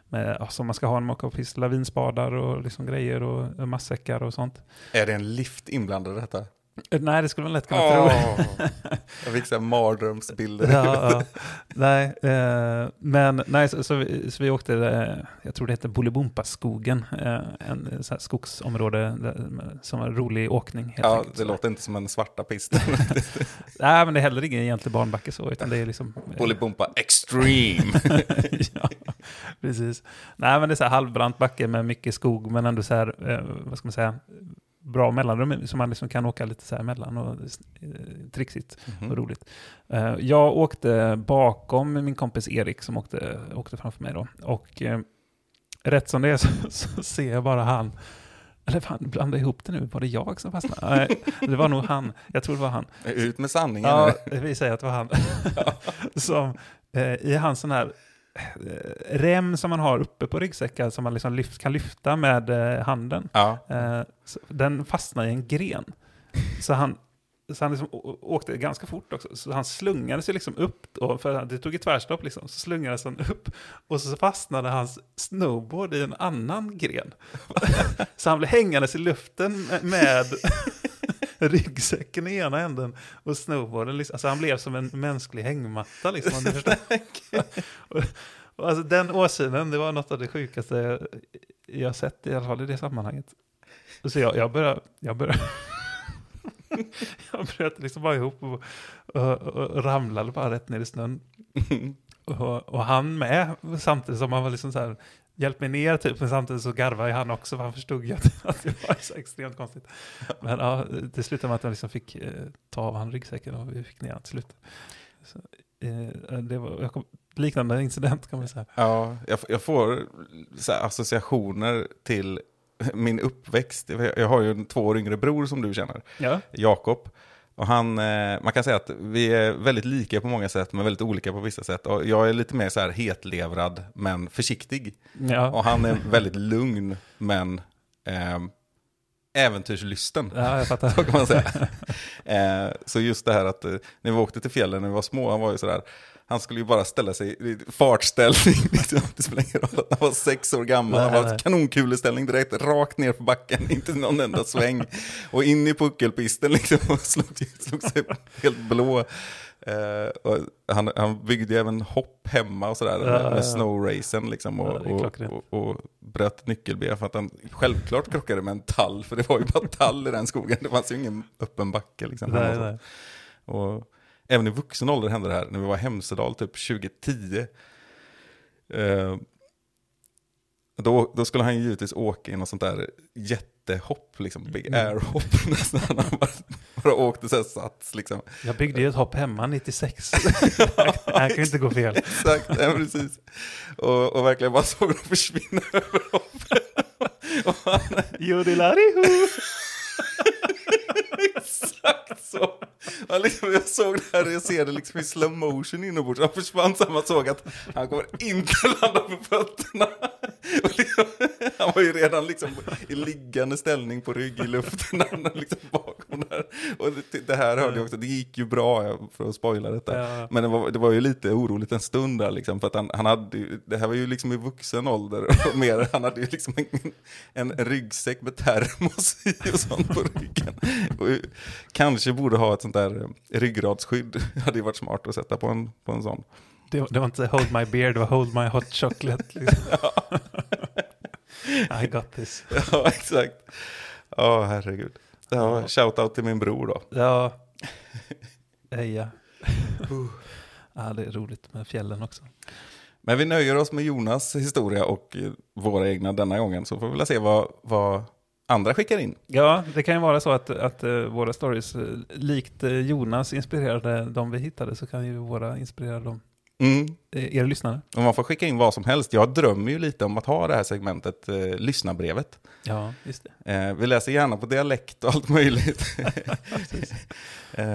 med ja, som man ska ha när man åker off-pist, lavinspadar och liksom grejer och, och matsäckar och sånt. Är det en lift inblandad i detta? Nej, det skulle man lätt kunna tro. Åh, jag fick så mardrömsbilder. ja, ja. Nej, eh, men nej, så, så, vi, så vi åkte, eh, jag tror det heter Bolibompa-skogen, eh, en eh, så skogsområde där, som var rolig åkning. Ja, enkelt. det låter inte som en svarta pist. Nej, men det är heller ingen egentlig barnbacke så, utan det är liksom... eh, Bolibompa Extreme. ja, precis. Nej, men det är så här halvbrant backe med mycket skog, men ändå så här, vad ska man säga, bra mellanrum som man liksom kan åka lite så här emellan och eh, trixigt Mhm. och roligt. Eh, jag åkte bakom min kompis Erik som åkte, åkte framför mig då. Och eh, rätt som det är så, så ser jag bara han, eller fan, blanda ihop det nu, var det jag som fastnade? Nej, det var nog han, jag tror det var han. Ut med sanningen Ja, vi säger att det var han. som eh, i hans sån här rem som man har uppe på ryggsäckar som man liksom lyft, kan lyfta med eh, handen. Ja. Eh, den fastnade i en gren. Så han, så han liksom åkte ganska fort också. Så han slungade sig liksom upp, och för det tog ett tvärstopp liksom, så slungades han upp. Och så fastnade hans snowboard i en annan gren. så han blev hängandes i luften med ryggsäcken i ena änden och snowboarden. Liksom. Alltså han blev som en mänsklig hängmatta liksom, om du förstår. och, och alltså, den åsynen, det var något av det sjukaste jag sett i alla fall i det sammanhanget. Så jag, jag började, jag började, jag bröt liksom bara ihop och, och, och ramlade bara rätt ner i snön. Och, och han med, samtidigt som han var liksom så här, hjälp mig ner typ, men samtidigt så garvade han också, för han förstod ju att, att det var så extremt konstigt. Men ja, det slutade med att han liksom fick eh, ta av han ryggsäcken och vi fick ner han till slut. Så, eh, det var jag kom, liknande incident kan man säga. Ja, jag, jag får så här, associationer till min uppväxt. Jag jag har ju en två år yngre bror som du känner, Ja, Jakob. Och han, eh, man kan säga att vi är väldigt lika på många sätt, men väldigt olika på vissa sätt. Och jag är lite mer så här hetlevrad, men försiktig. ja. Och han är väldigt lugn, men eh, äventyrslysten. ja jag fattar. Så kan man säga. Eh, så just det här att eh, när vi åkte till fjällen när vi var små, han var ju sådär, Han skulle ju bara ställa sig i fartställning. Liksom. Det spelar ingen roll att han var sex år gammal. Han var nej. kanonkuleställning direkt, rakt ner på backen, inte någon enda sväng. Och in i puckelpisten liksom och slog, slog sig helt blå. Och han, han byggde även hopp hemma och sådär Ja, med, ja. snowracen liksom. Och, Ja, och, och, och bröt nyckelben för att han självklart krockade med en tall. För det var ju bara tall i den skogen. Det fanns ju ingen öppen backe liksom. nej. Och även i vuxen ålder hände det här, när vi var i Hemsedal typ 2010. Eh, då, då skulle han ju givetvis åka i något sånt där jättehopp, liksom big Mm. air-hopp nästan. Han bara, bara åkte så här sats liksom. Jag byggde ju ett hopp hemma 96. det här kan ju inte gå fel. Exakt, ja, precis. Och, och verkligen bara såg dem försvinna över hoppet. Jodilariho! Exakt så. Han liksom, jag såg det här, jag ser det liksom i slow motion inombords. Han försvann så man såg att han kommer inte landa på fötterna. Liksom, han var ju redan liksom i liggande ställning på rygg i luften. Han liksom bakom där. Och det, det här hörde jag också, det gick ju bra för att spoila detta. Ja. Men det var, det var ju lite oroligt en stund där liksom, för att han, han hade ju, det här var ju liksom i vuxen ålder och mer, han hade ju liksom en, en ryggsäck med termos i och sånt på ryggen. Och kanske borde ha ett sånt där eh, ryggradsskydd, hade ju varit smart att sätta på en, på en sån. Det, det var inte hold my beer, det var hold my hot chocolate. Liksom. I got this. Ja, exakt. Ja, herregud. Ja, shoutout till min bror då. Ja. Eja. ja, det är roligt med fjällen också. Men vi nöjer oss med Jonas historia och eh, våra egna denna gången, så får vi väl se vad, vad andra skickar in. Ja, det kan ju vara så att, att eh, våra stories, eh, likt eh, Jonas inspirerade de vi hittade, så kan ju våra inspirera dem, Mm. er lyssnare. Och man får skicka in vad som helst. Jag drömmer ju lite om att ha det här segmentet, eh, lyssnarbrevet. Ja, just det. Eh, vi läser gärna på dialekt och allt möjligt. eh,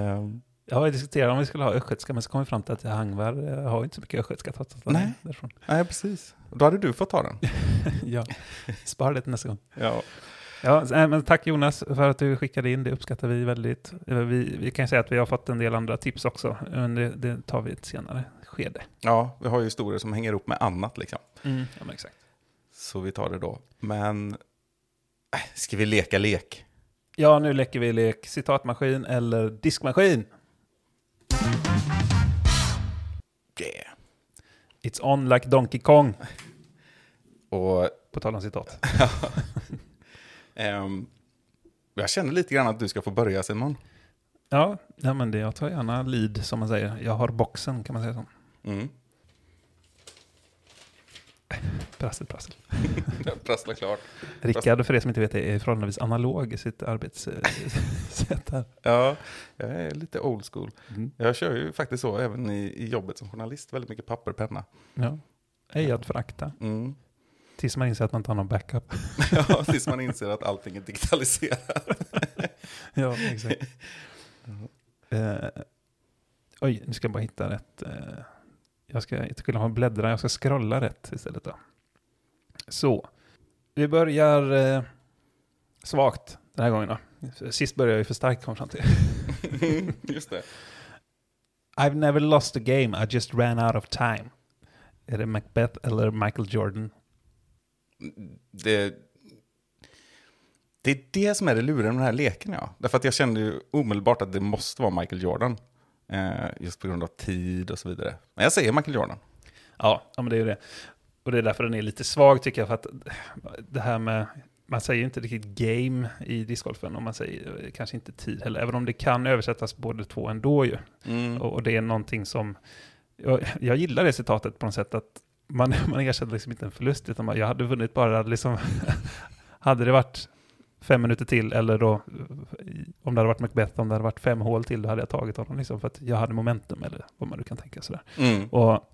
Jag har diskuterat om vi skulle ha östgötska, men så kom vi fram till att Hangvar har inte så mycket östgötska trots att han Nej. är därifrån. nej, precis. Då hade du fått ta den. ja, spara det till nästa gång. Ja. Ja, äh, men tack Jonas för att du skickade in, det uppskattar vi väldigt. Eh, Vi, vi kan säga att vi har fått en del andra tips också, men det, det tar vi i ett senare skede. ja, vi har ju historier som hänger ihop med annat liksom. Ja, men exakt. Så vi tar det då. Men, äh, ska vi leka lek? Ja, nu leker vi lek citatmaskin eller diskmaskin. Yeah. It's on like Donkey Kong. Och På tal om citat. ehm, jag känner lite grann att du ska få börja Simon. Ja, ja men det, jag tar gärna lead som man säger. Jag har boxen kan man säga så. Mm. Prassel, prassel. Jag prasslar klart. Rickard, för er som inte vet, är förhållandevis analog i sitt arbetssätt här. Ja, jag är lite old school. Mm. Jag kör ju faktiskt så även i, i jobbet som journalist, väldigt mycket papper och penna. Ja. Ej att förakta. Mm. Tills man inser att man inte har någon backup. Ja, tills man inser att allting är digitaliserat. ja, exakt. Eh, oj, nu ska jag bara hitta rätt. Eh, jag ska inte kunna bläddra, jag ska scrolla rätt istället. Då. Så, vi börjar eh, svagt den här gången. Då. Sist började jag ju för starkt, kom jag fram till. Just det. I've never lost a game, I just ran out of time. Är det Macbeth eller Michael Jordan? Det. Det är det som är det luriga med den här leken, ja. Därför att jag kände ju omedelbart att det måste vara Michael Jordan. Eh, just på grund av tid och så vidare. Men jag säger Michael Jordan. Ja, ja men det är ju det. Och det är därför den är lite svag tycker jag. För att det här med, man säger ju inte riktigt game i discgolfen och man säger eh, kanske inte tid heller. Även om det kan översättas båda två ändå ju. Mm. Och, och det är någonting som, jag, jag gillar det citatet på något sätt att man, man ersätter liksom inte en förlust utan man, jag hade vunnit bara liksom, hade det varit fem minuter till eller då om det hade varit Macbeth, om det hade varit fem hål till då hade jag tagit honom liksom för att jag hade momentum eller vad man nu kan tänka sådär. Mm. Och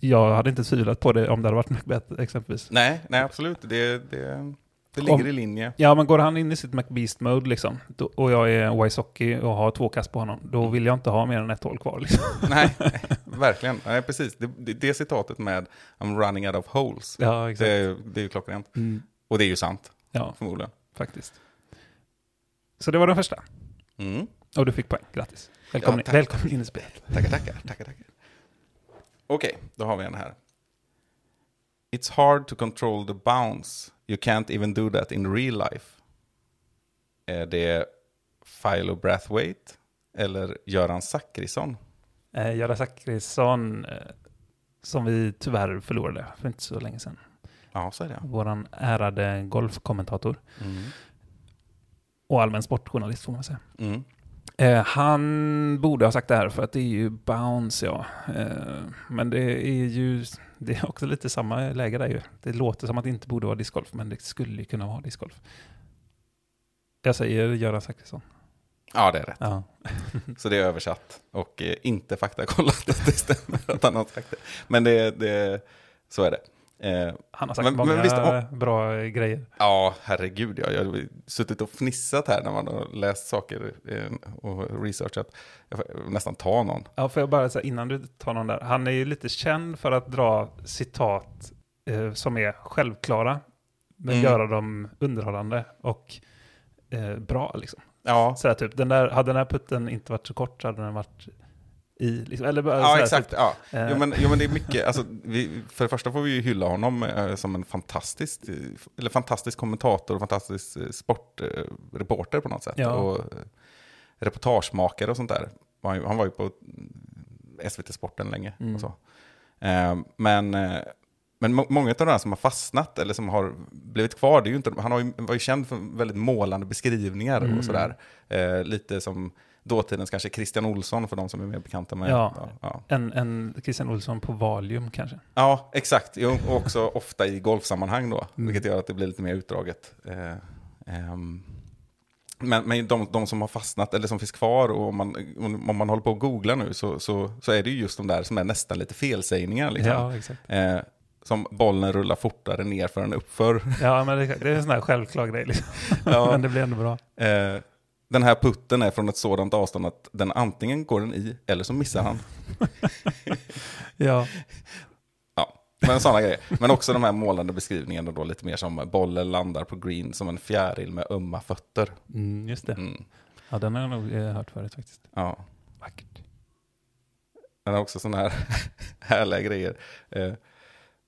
jag hade inte tvivlat på det om det hade varit Macbeth exempelvis. Nej, nej, absolut. Det, det, det ligger Om- i linje. Ja, men går han in i sitt McBeast-mode liksom, då, och jag är Wysocki och har två kast på honom, då vill jag inte ha mer än ett hål kvar. Liksom. nej, verkligen. Nej, precis. Det, det, det citatet med I'm running out of holes. Ja, Det, är- det är ju klockrent. Mm. Och det är ju sant, Ja, förmodligen. faktiskt. Så det var den första. Mm. Och du fick poäng, grattis. Välkommen, Ja, välkommen in i spelet. Tackar, tackar, tackar, tackar. Okej, då har vi en här. It's hard to control the bounce. You can't even do that in real life. Är det Philo Brathwaite eller Göran Zachrisson? Eh, Göran Zachrisson, eh, som vi tyvärr förlorade för inte så länge sedan. Ja, så är det. Vår ärade golfkommentator Mm. och allmän sportjournalist får man säga. Mm. Eh, han borde ha sagt det här för att det är ju bounce ja. Eh, men det är ju det är också lite samma läge där ju. Det låter som att det inte borde vara discgolf men det skulle ju kunna vara discgolf. Jag säger Göran Zachrisson. Ja, det är rätt. Ja. Så det är översatt och eh, inte faktakollat att det stämmer att han har sagt det. Men det, det, så är det. Eh, Han har sagt Men- men många visst, bra grejer. ja, herregud. Ja. Jag har suttit och fnissat här när man har läst saker eh, och researchat. Jag får nästan ta någon. Ja, får jag bara säga innan du tar någon där. Han är ju lite känd för att dra citat eh, som är självklara, men Mm. göra dem underhållande och eh, bra liksom. Ja, Så här, typ, den där, hade den här putten inte varit så kort så hade den varit i. Liksom, eller bara ja exakt. Typ, Ja. eh, Jo, men, jo, men det är mycket. Alltså, vi, för det första får vi ju hylla honom eh, som en fantastisk, eh, eller fantastisk kommentator och fantastisk eh, sportreporter på något sätt. Ja. Och eh, reportagemakare och sånt där. Han, han var ju på SVT Sporten länge. Mm. Och så. Eh, men eh, men må, många av de här som har fastnat eller som har blivit kvar, det är ju inte, han har ju, var ju känd för väldigt målande beskrivningar Mm. och sådär. Eh, lite som dåtidens kanske Christian Olsson för de som är mer bekanta med. Ja. ja, en, en Christian Olsson på Valium kanske. Ja, exakt. Jo, och också ofta i golfsammanhang då, Mm. vilket gör att det blir lite mer utdraget. Eh, ehm, men men de, de som har fastnat, eller som finns kvar, och om man, om man håller på att googla nu, så, så, så är det ju just de där som är nästan lite felsägningar. Liksom. Ja, exakt. Eh, som bollen rullar fortare nerför än uppför. Ja, men det, det är en sån här självklar grej liksom. Ja. men det blir ändå bra. Eh, den här putten är från ett sådant avstånd att den antingen går den i, eller så missar han. Ja, Ja, men sådana grejer. Men också de här målande beskrivningarna då lite mer som bollen landar på green som en fjäril med ömma fötter. mm, just det. Mm. Ja, den har jag nog eh, hört förut faktiskt. Ja, Vackert. den har också sådana här härliga grejer. Eh,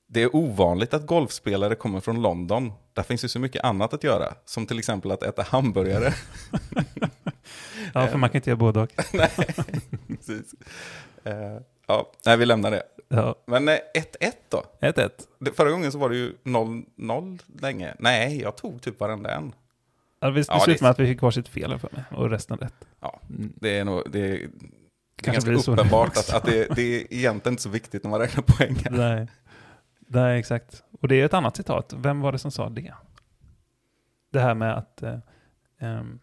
det är ovanligt att golfspelare kommer från London. Där finns ju så mycket annat att göra. Som till exempel att äta hamburgare. Ja, för man kan inte göra både och. Nej, precis. Eh, ja, nej, vi lämnar det. Ja, Men eh, 1-1 då? 1-1. Det- Förra gången så var det ju 0-0 länge. Nej, jag tog typ varenda en. Ja, vi Ja, det slutade med att vi fick varsitt fel för mig och resten rätt. Ja, det är nog... Det är, det är ganska uppenbart att, att det, det är egentligen inte så viktigt när man räknar poäng. Nej. Nej, exakt. Och det är ett annat citat. Vem var det som sa det? Det här med att eh, ehm,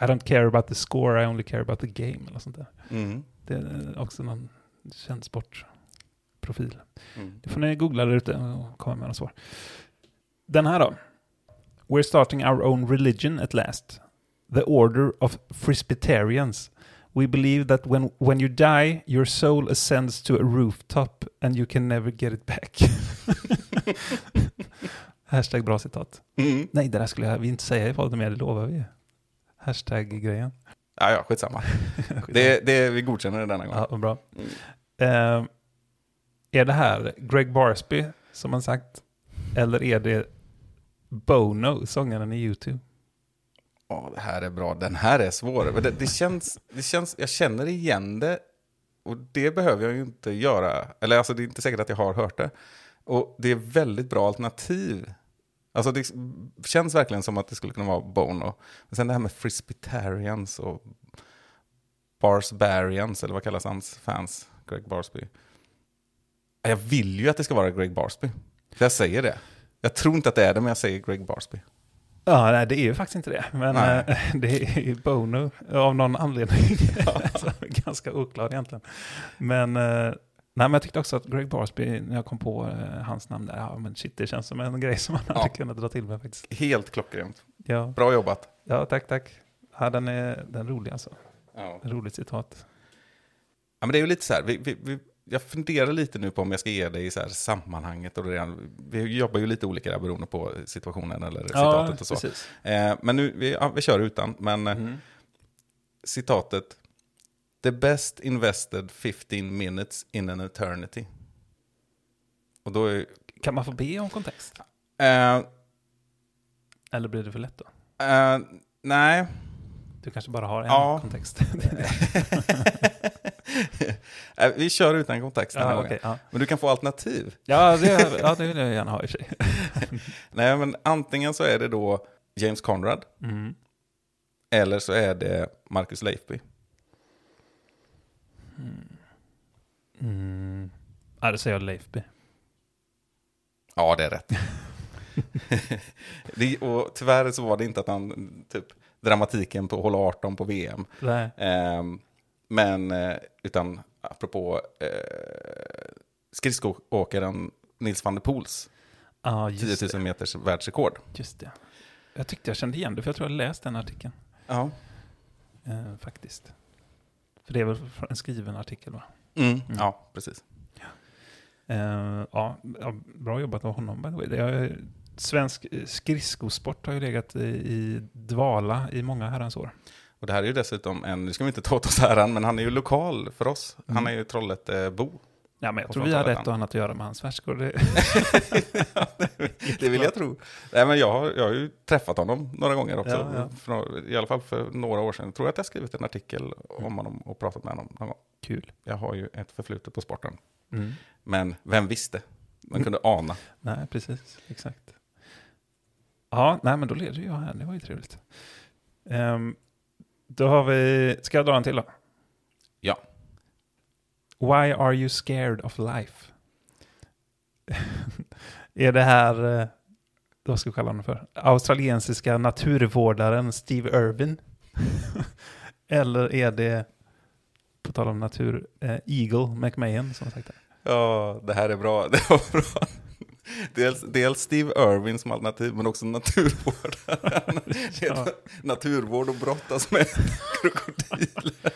I don't care about the score, I only care about the game. Eller sånt där. Mm. Det är också någon känd sportprofil. Mm. Det får ni googla där ute och komma med något svar. Den här då. We're starting our own religion at last. The order of Frisbitarians. We believe that when, when you die, your soul ascends to a rooftop and you can never get it back. Hashtag bra citat. Mm. Nej, det där skulle jag, vi inte säga i podden mer, det lovar vi. Hashtag-grejen. Ja, ja, skitsamma. Det, det, vi godkänner det denna gång. Ja, bra. Mm. Eh, är det här Greg Barsby som har sagt? Eller är det Bono, sångaren i YouTube? Åh, det här är bra. Den här är svår. Men det, det, känns, det känns... Jag känner igen det. Och det behöver jag ju inte göra. Eller alltså, det är inte säkert att jag har hört det. Och det är väldigt bra alternativ. Alltså det känns verkligen som att det skulle kunna vara Bono. Men sen det här med Frisbitarians och Barsbarians, eller vad kallas hans fans? Greg Barsby. Jag vill ju att det ska vara Greg Barsby. Jag säger det. Jag tror inte att det är det, men jag säger Greg Barsby. Ja, nej, det är ju faktiskt inte det. Men Nej. eh, det är Bono av någon anledning. Alltså, Ganska oklar egentligen. Men, eh, nej, men jag tyckte också att Greg Barsby, när jag kom på eh, hans namn där, ja men shit, det känns som en grej som man hade Ja. kunnat dra till med faktiskt. Helt klockrent. Ja, Bra jobbat. ja tack, tack. Ja, den är, den är rolig alltså. Ja. Roligt citat. Ja, men det är ju lite så här, vi, vi, vi, jag funderar lite nu på om jag ska ge dig så här sammanhanget. Och det vi jobbar ju lite olika där beroende på situationen eller citatet och så. precis. Eh, men nu, vi, ja, vi kör utan. Men eh, Mm. citatet, The best invested 15 minutes in an eternity. Och då är... Kan man få be om kontext? eh, Eller blir det för lätt då? eh, nej. Du kanske bara har en Ja. kontext? Eh, Vi kör utan kontext den här gången. okej, ja. Men du kan få alternativ. Ja, det, ja, det vill jag gärna ha i och för sig. Nej, men antingen så är det då James Conrad. Mm. Eller så är det Marcus Leifby. Mm. Ja, det säger jag Leifby. Ja, det är rätt. det, och tyvärr så var det inte att han, typ, dramatiken på hål 18 på VM. Nej. Ehm, men, eh, utan apropå eh, skridskoåkaren Nils van der Poels Ja, 10 just 000 det. meters världsrekord. just det. Jag tyckte jag kände igen det, för jag tror jag läst den artikeln. Ja. Eh, faktiskt. För det är väl en skriven artikel, va? Mm. ja, precis. Eh, ja, ja, bra jobbat av honom, by the way. Det är, svensk eh, skridskosport har ju legat i, i dvala i många herrans år. Och det här är ju dessutom en, nu ska vi inte ta åt oss äran, men han är ju lokal för oss. Han Mm. är ju Trollhättebo. Ja, men jag tror vi har rätt och annat att göra med hans världsrekord. Det- Det vill jag tro. Nej, men jag, har, jag har ju träffat honom några gånger också. Ja, ja. För, I alla fall för några år sedan. Jag tror att jag skrivit en artikel om honom och pratat med honom någon gång. Kul. Jag har ju ett förflutet på sporten. Mm. Men vem visste? Man kunde ana. Nej, precis. Exakt. Ja, nej, men då leder jag här. Det var ju trevligt. Ehm, då har vi... Ska jag dra en till då? Ja. Why are you scared of life? är det här... eh, Vad ska vi kalla honom för? Australiensiska naturvårdaren Steve Irwin? Eller är det, på tal om natur, eh, Eagle McMahon som har sagt det? Ja, det här är bra. Det var bra. Dels, dels Steve Irwin som alternativ, men också naturvårdaren. Ja. Naturvård och brottas med krokodiler.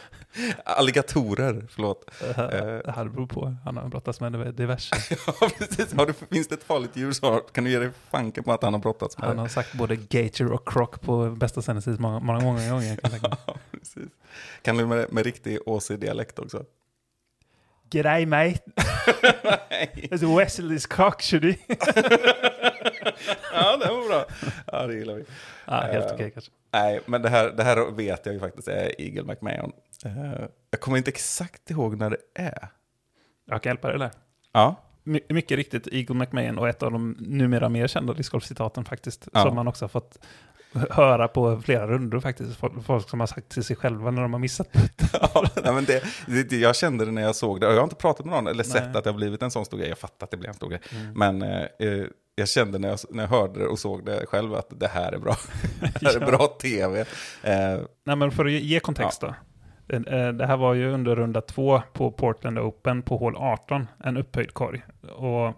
Alligatorer, förlåt. Det här, det här beror på. Han har brottats med diverse. Ja, precis. Har du, finns det ett farligt djur så kan du ge dig fanken på att han har brottats med Han har sagt både gator och croc på bästa sändningstid många, många, många gånger. Kan. Ja, precis. Kan du med, med riktig AC-dialekt också? G'day mate, Nej. it's Wesley's cock should he? Ja, det var bra. Ja, det gillar vi. ja, helt Eh, okej kanske. Nej, men det här, det här vet jag ju faktiskt är Eagle McMahon. Eh, jag kommer inte exakt ihåg när det är. Jag kan hjälpa dig där. Ja, My, mycket riktigt, Eagle McMahon och ett av de numera mer kända discgolfcitaten faktiskt. Ja. Som man också har fått höra på flera rundor faktiskt. Folk, som har sagt till sig själva när de har missat. ja nej, men det, det, jag kände det när jag såg det. Jag har inte pratat med någon eller sett Nej. att det har blivit en sån stor grej. Jag fattar att det blev en stor grej. Mm. Men eh, eh, jag kände när jag, när jag hörde det och såg det själv att det här är bra. det här är Ja. bra tv. Eh, Nej, men för att ge- kontext då. Eh, Det här var ju under runda två på Portland Open på hål 18, en upphöjd korg. Och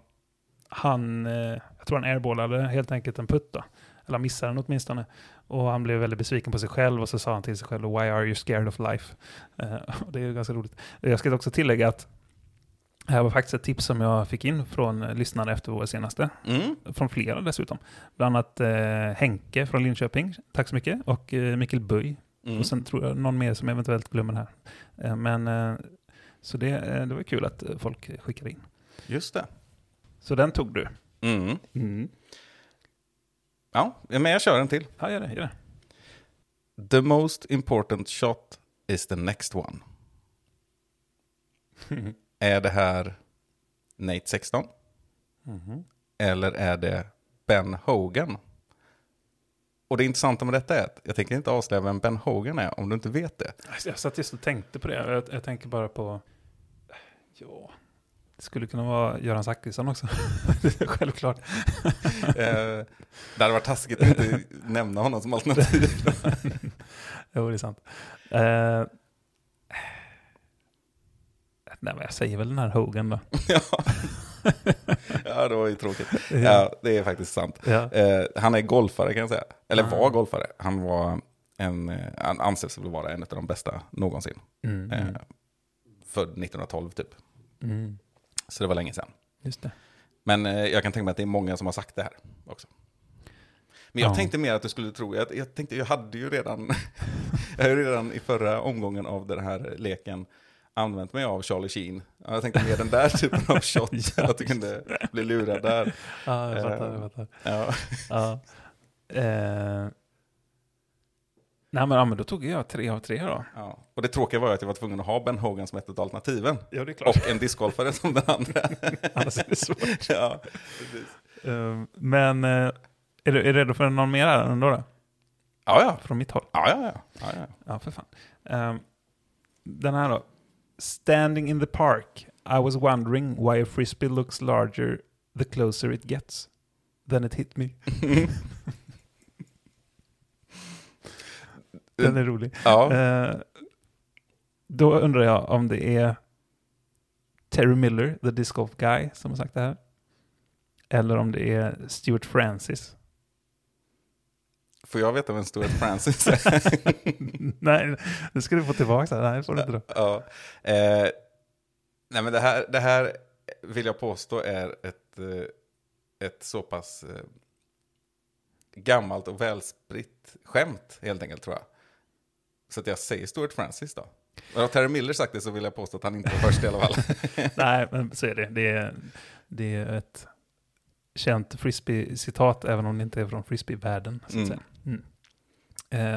han, eh, jag tror han airballade helt enkelt en putt då. Eller missade den åtminstone. Och han blev väldigt besviken på sig själv och så sa han till sig själv Why are you scared of life? Eh, och det är ganska roligt. Jag ska också tillägga att det här var faktiskt ett tips som jag fick in från lyssnare efter vår senaste. mm, Från flera dessutom. Bland annat eh, Henke från Linköping, tack så mycket. Och eh, Mikkel Böj mm. och sen tror jag någon mer som eventuellt glömmer här. Eh, Men eh, så det, eh, det var kul att folk skickade in. Just det. Så den tog du. Mm. Ja, men jag kör en till. Ja, gör det. Gör det. The most important shot is the next one. Är det här Nate 16? Mhm. Eller är det Ben Hogan? Och det intressanta med detta är att jag tänker inte avslöja vem Ben Hogan är om du inte vet det. Alltså, Jag satt just och tänkte på det. Jag, jag tänker bara på... Ja, det skulle kunna vara Göran Zachrisson också. Självklart. Eh, det hade varit taskigt att inte nämna honom som alternativ. Jo, det är sant. Eh, nej, men jag säger väl den här Hogan då. ja. ja, det var ju tråkigt. Ja, det är faktiskt sant. Ja. Eh, han är golfare kan jag säga. Eller Ah. var golfare. Han var en, eh, han anses vara en av de bästa någonsin. Mm, Eh, mm, född 1912 typ. mm. Så det var länge sedan. Just det. Men eh, jag kan tänka mig att det är många som har sagt det här också. Men jag Ja. tänkte mer att du skulle tro, jag, jag tänkte, jag hade ju redan, jag hade ju redan i förra omgången av den här leken använt mig av Charlie Sheen. Ja, Jag tänkte mer den där typen av shot, Ja, att du kunde bli lurad där. Ja, jag fattar, jag fattar. Ja. Ja. Eh. Nej, men, ja, men då tog jag tre av tre då. Ja. Och det tråkiga var ju att jag var tvungen att ha Ben Hogan som ett av alternativen. Ja, det är Och en discgolfare som den andra. Annars är det svårt. ja, precis. Eh, men eh, är, du, är du redo för någon mer här ändå då? Ja, ja. Från mitt håll? Ja, ja, ja. ja, ja. Ja, för fan. Ehm, den här då. Standing in the park, I was wondering why a frisbee looks larger the closer it gets. Then it hit me. Den är rolig. ja. Eh, då undrar jag om det är Terry Miller, the disc golf guy, som har sagt det här. Eller om det är Stuart Francis. Får jag veta vem Stuart Francis är? Nej, nu ska du få tillbaka det. Nej, får du inte då. ja. Eh, nej, men det här, det här vill jag påstå är ett, eh, ett så pass eh, gammalt och välspritt skämt, helt enkelt, tror jag. Så att jag säger Stuart Francis då. Och har Terry Miller sagt det så vill jag påstå att han inte var först i alla fall. Nej, men så är det. Det är, det är ett känt frisbee-citat, även om det inte är från frisbee-världen. Så att Mm. säga. Mm.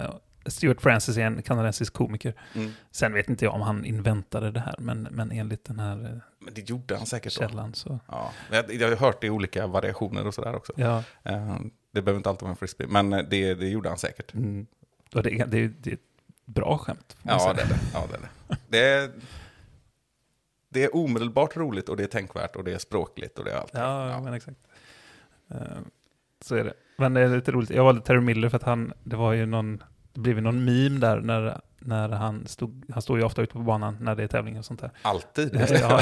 Eh, Stuart Francis är en kanadensisk komiker. Mm. Sen vet inte jag om han inventade det här, men, men enligt den här eh, Men det gjorde han säkert då. källan så... Ja. Jag, jag har hört det i olika variationer och sådär också. Ja, Eh, det behöver inte alltid vara en frisbee, men eh, det, det gjorde han säkert. mm. och det, det, det bra skämt. Ja, det är det. Ja, det, är det. Det, är, det är omedelbart roligt och det är tänkvärt och det är språkligt och det är allt. Ja, men exakt. Eh, så är det. Men det är lite roligt. Jag valde Terry Miller för att han, det var ju någon, det blev ju någon meme där när, när han stod, han står ju ofta ute på banan när det är tävling och sånt där. Alltid. Ja,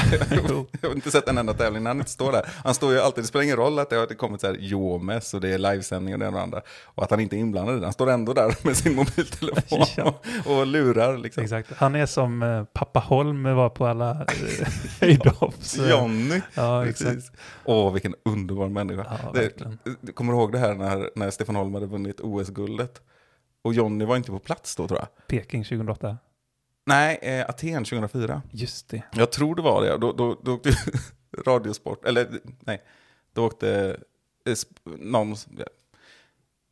jag har inte sett en enda tävling när han inte står där. Han står ju alltid, det spelar ingen roll att det har kommit så här Jomes och det är livesändning och det ena och det andra. Och att han inte är inblandad i det. Han står ändå där med sin mobiltelefon Ja. och, och lurar liksom. Exakt. Han är som eh, pappa Holm var på alla höjdhopps. eh, Johnny. Ja, exakt. Precis. Åh, vilken underbar människa. Ja, det, kommer du ihåg det här när, när Stefan Holm hade vunnit OS-guldet? Och Johnny var inte på plats då tror jag. Peking 2008. Nej, eh, Aten 2004. Just det. Jag tror det var det. Då, då, då åkte Radiosport, eller nej, då åkte eh, någon,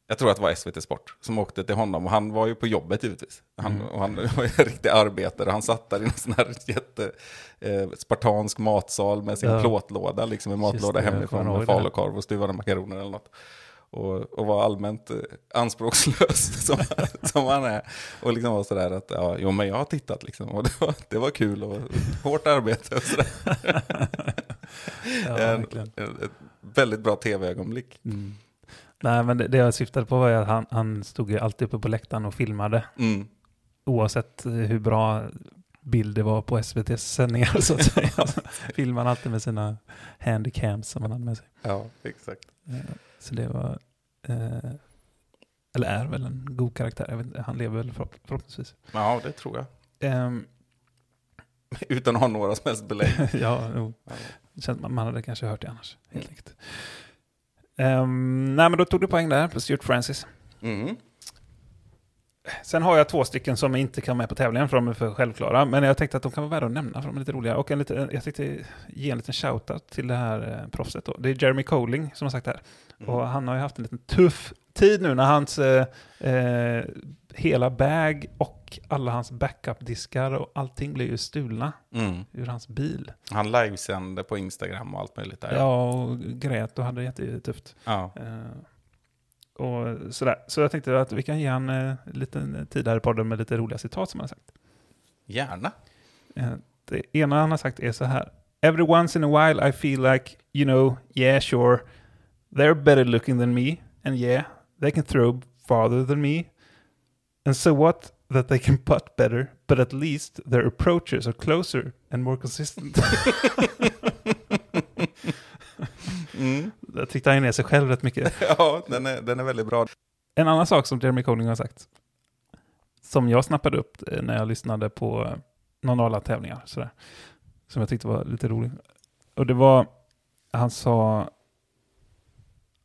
jag tror att det var SVT Sport, som åkte till honom. Och han var ju på jobbet givetvis. Han, Mm. och han var ju en riktig arbetare. Han satt där i en sån här jätte eh, spartansk matsal med sin Ja. plåtlåda, liksom en Just matlåda det, hemifrån med falukorv och stuvade makaroner eller något. Och, och var allmänt eh, anspråkslös som, som han är. Och liksom var sådär att, ja, jo men jag har tittat liksom. Och det var, det var kul och hårt arbete och sådär. Ja, en, en, ett väldigt bra tv-ögonblick. Mm. Nej, men det, det jag syftade på var att han, han stod ju alltid uppe på läktaren och filmade. Mm. Oavsett eh, hur bra bild det var på SVTs sändningar så att säga. Filmade alltid med sina handycams som han hade med sig. Ja, exakt. Eh, Så det var, eh, eller är väl en god karaktär. Jag vet, inte, han lever väl förhopp- förhoppningsvis. Ja, det tror jag. Ehm, Utan att ha några som helst belägg. ja, jo. Känns, man man hade kanske hört det annars. Helt enkelt. Ehm, nej, men då tog du poäng där på Stuart Francis. Mm. Sen har jag två stycken som inte kan med på tävlingen för de är för självklara. Men jag tänkte att de kan vara värda att nämna för de är lite roliga. Och en lite, jag tänkte ge en liten shoutout till det här eh, proffset. Då. Det är Jeremy Coling som har sagt det här. Mm. Och han har ju haft en liten tuff tid nu när hans eh, eh, hela bag och alla hans backup-diskar och allting blev ju stulna Mm. ur hans bil. Han livesände på Instagram och allt möjligt där. Ja, och grät och hade det jättetufft. Ja. Eh, och sådär. Så jag tänkte att vi kan ge han eh, lite tid här i podden med lite roliga citat som han har sagt. Gärna. Eh, Det ena han har sagt är så här. Every once in a while I feel like, you know, yeah sure, they're better looking than me, and yeah, they can throw farther than me. And so what? That they can putt better, but at least their approaches are closer and more consistent. Mm. Där tyckte han ner sig själv rätt mycket. Ja, den är, den är väldigt bra. En annan sak som Jeremy Coling har sagt, som jag snappade upp eh, när jag lyssnade på eh, någon tävlingar, sådär, som jag tyckte var lite rolig. Och det var, han sa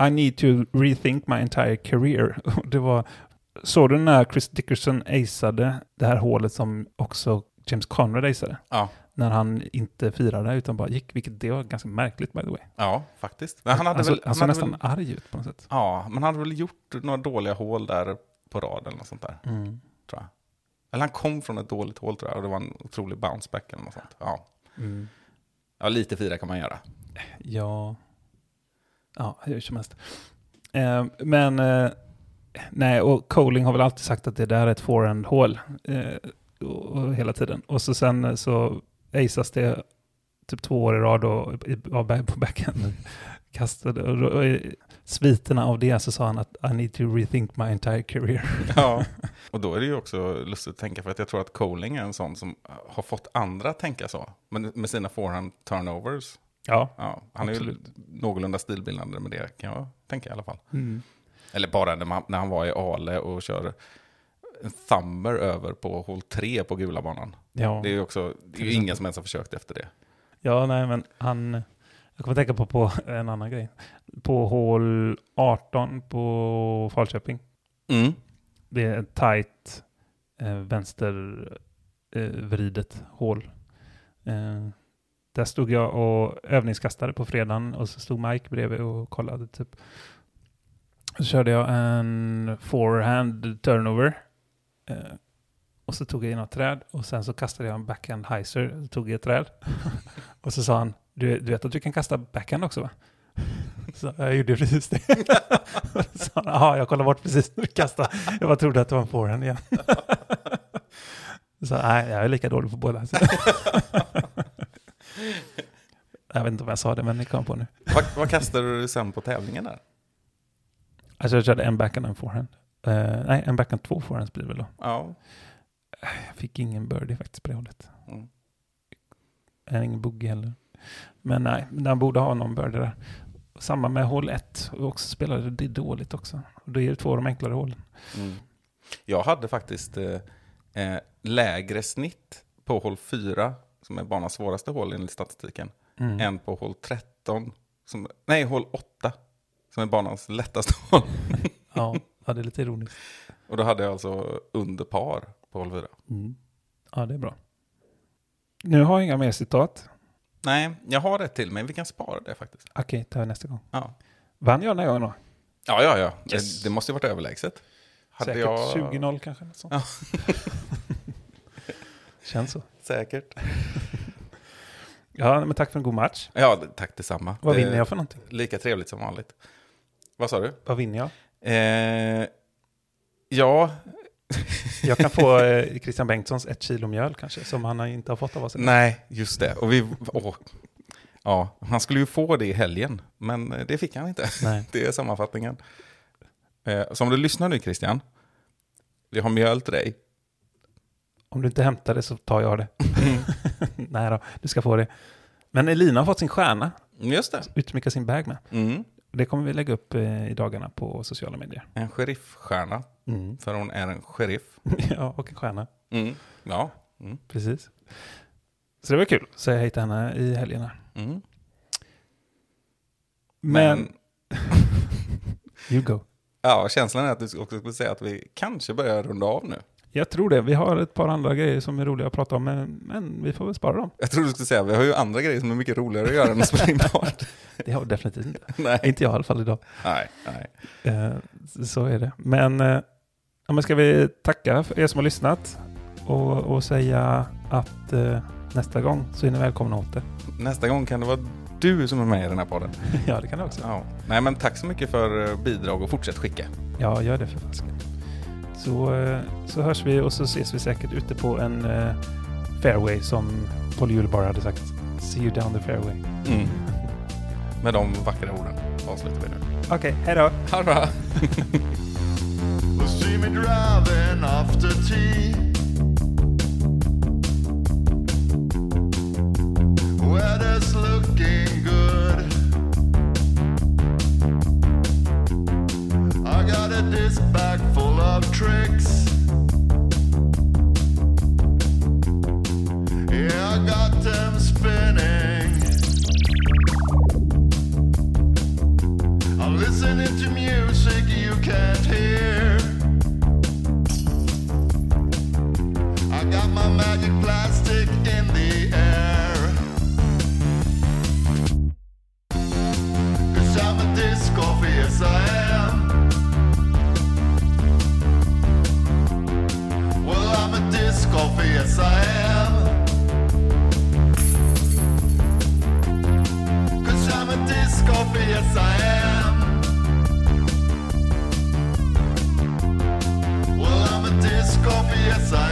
I need to rethink my entire career. Det var, såg du när Chris Dickerson aceade det här hålet som också James Conrad aceade? Ja, När han inte firade utan bara gick, vilket det var ganska märkligt by the way. ja faktiskt. Men han hade såg, väl, han såg hade nästan väl, arg ut på något sätt. ja, men han hade väl gjort några dåliga hål där på rad eller något sånt där, tror jag. Eller han kom från ett dåligt hål tror jag, och det var en otrolig bounceback eller något sånt. Ja, Mm. ja lite fira kan man göra. Ja, ja hur som helst. Eh, men eh, nej, och Coling har väl alltid sagt att det där är ett forehand-hål eh, och, och hela tiden. Och så sen eh, så aceas det typ två år i rad och, i, på backhand kastade. Och, då- och i sviterna av det så sa han att I need to rethink my entire career. Ja, och då är det ju också lustigt att tänka för att jag tror att Coling är en sån som har fått andra att tänka så. Men med sina forehand turnovers. Ja. Ja, han är ju Absolut. någorlunda stilbildande med det kan jag tänka i alla fall. Mm. Eller bara när, man, när han var i Ale och kör en thumber över på hål 3 på gula banan. Ja. Det är ju också, det är ju ingen som ens har försökt efter det. Ja, nej, men han... Jag kommer tänka på, på en annan grej. På hål 18 på Falköping. Mm. Det är ett tajt eh, vänstervridet hål. Eh, där stod jag och övningskastade på fredagen och så stod Mike bredvid och kollade typ. Så körde jag en forehand turnover. Eh, och så tog jag in något träd och sen så kastade jag en backhand heiser tog i ett träd. och så sa han, du, du vet att du kan kasta backhand också va? Så jag gjorde precis det. Så han, Jaha, jag kollade bort precis när du kastade. Jag bara trodde att det var en forehand igen. Så nej, jag är lika dålig på båda. Jag vet inte om jag sa det, men ni kom på nu. vad, vad kastade du sen på tävlingen där? Alltså jag körde en backhand och en forehand. Eh, nej, en backhand, två forehands blir det väl då. Ja. Jag fick ingen birdie faktiskt på det hållet. Mm. Har ingen boogie heller. Men nej, den borde ha någon birdie där. Samma med hål 1. Och också spelade det dåligt också. Och då är det två av de enklare hålen. Mm. Jag hade faktiskt eh, eh, lägre snitt på hål 4, som är banans svåraste hål enligt statistiken, Mm. än på hål 13, som, nej hål 8, som är banans lättaste hål. Ja, ja, det är lite ironiskt. Och då hade jag alltså under par på hål 4. Mm. Ja, det är bra. Nu har jag inga mer citat. Nej, jag har ett till, men vi kan spara det faktiskt. Okej, jag nästa gång. Ja, Vann jag den här gången då? ja, ja. ja. Yes. Det, det måste ju varit överlägset. Hade Säkert jag... 20-0 kanske. Något sånt. Ja. Känns så. Säkert. Ja, men tack för en god match. Ja, tack detsamma. Vad vinner jag för någonting? Lika trevligt som vanligt. Vad sa du? Vad vinner jag? Eh, ja, Jag kan få eh, Christian Bengtssons ett kilo mjöl kanske, som han inte har fått av oss. nej, just det. Och vi, åh, ja, han skulle ju få det i helgen, men eh, det fick han inte. Nej. Det är sammanfattningen. Eh, så om du lyssnar nu Christian, vi har mjöl till dig. Om du inte hämtar det så tar jag det. nej då, du ska få det. Men Elina har fått sin stjärna, Just det. utsmycka sin bag med. Mm. Det kommer vi lägga upp eh, i dagarna på sociala medier. En sheriffstjärna, Mm. för hon är en sheriff. ja, och en stjärna. Mm. Ja. Mm. Precis. Så det var kul. Så jag hej till henne i helgerna. Mm. Men, you go. ja, känslan är att du också skulle säga att vi kanske börjar runda av nu. Jag tror det. Vi har ett par andra grejer som är roliga att prata om, men, men vi får väl spara dem. Jag tror du skulle säga, vi har ju andra grejer som är mycket roligare att göra än att spela in part. Det har vi definitivt inte. Nej. Inte jag i alla fall idag. Nej, nej. Eh, så är det. Men, eh, ja, men ska vi tacka för er som har lyssnat och, och säga att eh, nästa gång så är ni välkomna åter. Nästa gång kan det vara du som är med i den här podden. ja, det kan det också. Ja. Nej, men tack så mycket för bidrag och fortsätt skicka. Ja, gör det för fasken. Så, eh, så hörs vi och så ses vi säkert ute på en eh, fairway som Paul Julebar hade sagt. See you down the fairway. Mm. Med de vackra orden avslutar vi nu. Okej, hej då! Ha det bra! See me driving after tea. Weather's looking good. got a disc bag full of tricks. Yeah, I got them spinning. I'm listening to music you can't hear. I got my magic plastic in the Yes, I am. I'm a disco, yes, I am. Well, I'm a disco, yes, I am.